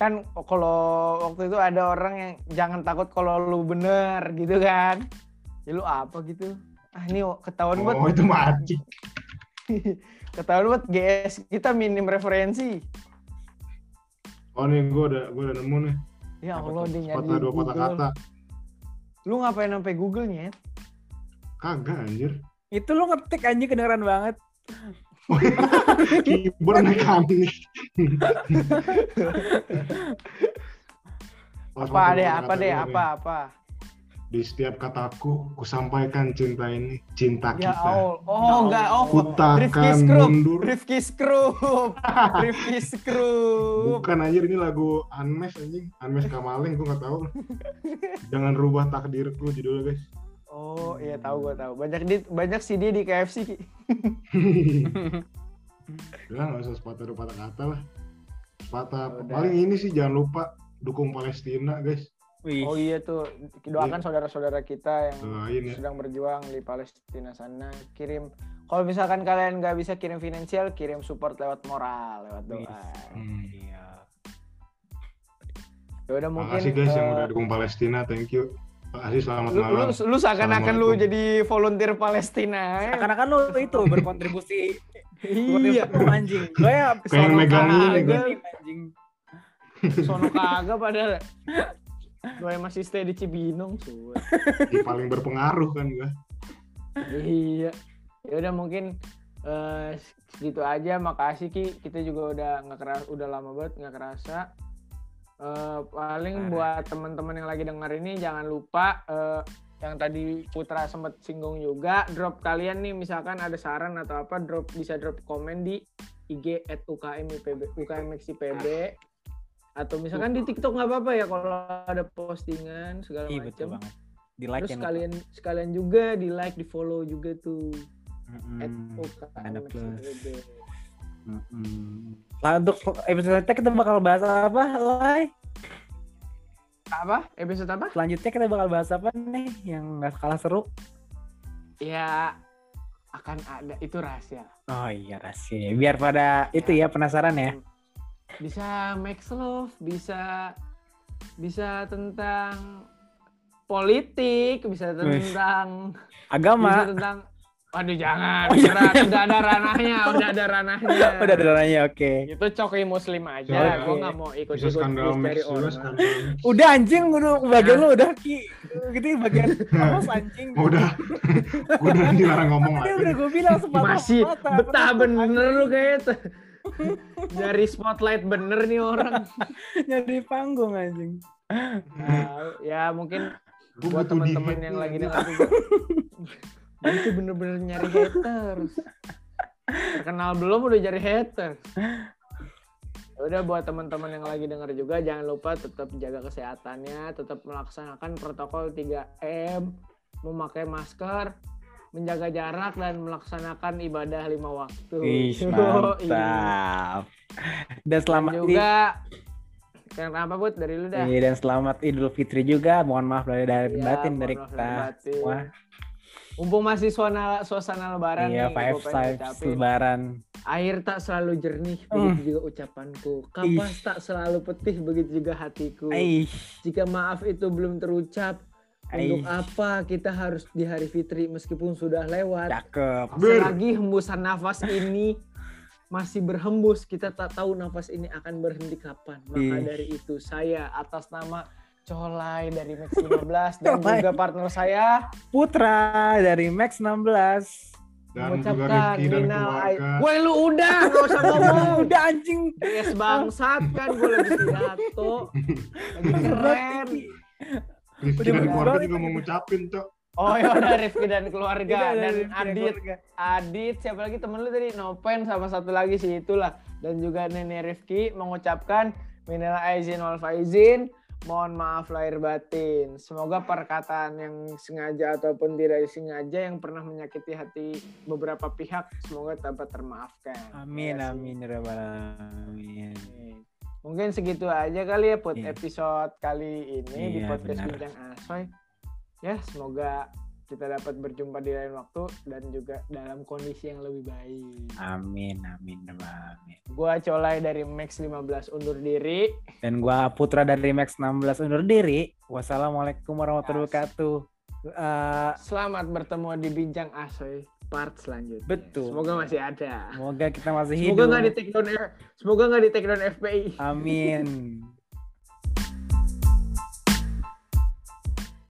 kan kalau waktu itu ada orang yang jangan takut kalau lu bener gitu kan. Ya lu apa gitu? Ah ini oh, ketahuan banget. Oh itu macik. ketahuan banget GS kita minim referensi. Oh nih gue udah gue udah nemu nih. Ya Apa Allah dia nyari Patah dua patah Google. kata. Lu ngapain sampai Google nyet? Kagak anjir. Itu lu ngetik anjing kedengeran banget. Keyboard mekanik. Apa deh, apa deh, apa apa. Di setiap kataku, kusampaikan cinta ini, cinta Ya kita. Allah. Oh enggak, oh. Ku Skrup. mundur. Rifki Skrup. Rifki Skrup. Bukan anjir ini lagu Unmesh anjing. Unmesh Kamaling gue gak tahu. Jangan rubah takdirku judulnya guys. Oh iya tahu gua tahu. Banyak di banyak CD di KFC. Ki. Udah gak usah sepatah dua patah kata lah. Sepatah paling ini sih jangan lupa dukung Palestina guys. Wih. Oh iya tuh. Doakan saudara-saudara kita yang Doain ya. sedang berjuang di Palestina sana. Kirim kalau misalkan kalian nggak bisa kirim finansial, kirim support lewat moral, lewat doa. Hmm. Iya. Ya udah mungkin Makasih guys yang eh, udah dukung Palestina. Thank you. Makasih selamat lu, malam. lu, lu seakan-akan lu jadi volunteer Palestina. ya. Seakan-akan lu itu berkontribusi iya. Kontribusi anjing. Gue ya Kayak megang ini gue. anjing. Sono kagak padahal. Gue masih stay di Cibinong. Yang paling berpengaruh kan gue. Iya. Ya udah mungkin eh segitu aja. Makasih Ki. Kita juga udah nggak keras, udah lama banget nggak kerasa. Eh paling buat teman-teman yang lagi denger ini jangan lupa eh yang tadi Putra sempat singgung juga drop kalian nih misalkan ada saran atau apa drop bisa drop komen di IG at UKM IPB UKM IPB atau misalkan di TikTok nggak apa-apa ya kalau ada postingan segala Iya macam. Di like terus ya. sekalian sekalian juga di like di follow juga tuh ada plus. IPB. Mm-mm. Lah untuk episode kita kita bakal bahas apa, Lai? apa episode apa Selanjutnya kita bakal bahas apa nih yang nggak kalah seru? ya akan ada itu rahasia Oh iya rahasia. Biar pada itu ya penasaran ya. Bisa make love bisa bisa tentang politik bisa tentang bisa Agama. tentang Waduh jangan, Oh, iya. udah, udah ada ranahnya, udah ada ranahnya. Udah ada ranahnya oke. Itu coki muslim aja, Soalnya gue nggak mau Bisa quiz Max dari orang. Max. Udah anjing udah bagian lu udah ki. Gitu bagian awas anjing. Udah, gue udah dilarang ngomong lagi. udah gue bilang sepatu Masih betah bener lu kayaknya. Nyari spotlight bener nih orang. Nyari panggung anjing. Nah, ya mungkin buat teman-teman yang lagi dengar juga. Itu bener-bener nyari haters. Terkenal belum udah cari haters. Ya Udah buat teman-teman yang lagi dengar juga jangan lupa tetap jaga kesehatannya, tetap melaksanakan protokol 3M, memakai masker, menjaga jarak dan melaksanakan ibadah lima waktu. Ih, Yoi. mantap. Dan Dan selamat juga kenapa Bud dari lu dah? Iya, dan selamat Idul Fitri juga. Mohon maaf dari dari Iya, batin dari kita. semua. Mumpung masih suasana suasana lebaran Iya, nih, five five lebaran. Air tak selalu jernih, Uh. begitu juga ucapanku. Kapas tak selalu petih, begitu juga hatiku. Aish, Jika maaf itu belum terucap, untuk aish, apa kita harus di hari fitri meskipun sudah lewat? cakep. Selagi hembusan nafas ini masih berhembus, kita tak tahu nafas ini akan berhenti kapan. Maka Ih. dari itu saya atas nama Colai dari Max 15 dan Colai. juga partner saya Putra dari Max 16. Dan juga mengucapkan keluarga. Woi lu udah nggak usah ngomong. Udah anjing. Yes bangsat kan gue lagi pidato. Lagi keren. Rifki dan keluarga juga mau ngucapin, Cok. Oh ya udah Rifki dan keluarga Udah, dan dari Adit. Adit siapa lagi temen lu tadi Nopen sama satu lagi sih itulah dan juga Nenek Rifki mengucapkan minal aizin wal faizin mohon maaf lahir batin semoga perkataan yang sengaja ataupun tidak disengaja yang pernah menyakiti hati beberapa pihak semoga dapat termaafkan Amin Ya sih. amin ya rabbal alamin. Mungkin segitu aja kali ya buat Iya. episode kali ini di Iya, podcast benar. Bincang Asoy ya semoga kita dapat berjumpa di lain waktu dan juga dalam kondisi yang lebih baik. Amin amin alamin. Gua Colai dari Max 15 undur diri. Dan gua Putra dari Max 16 undur diri. Wassalamualaikum warahmatullahi wabarakatuh. Eh, Selamat bertemu di Bincang Asoy part selanjutnya. Betul. Semoga masih ada. semoga kita masih Semoga hidup. nggak di take down semoga nggak di take down FPI. Amin.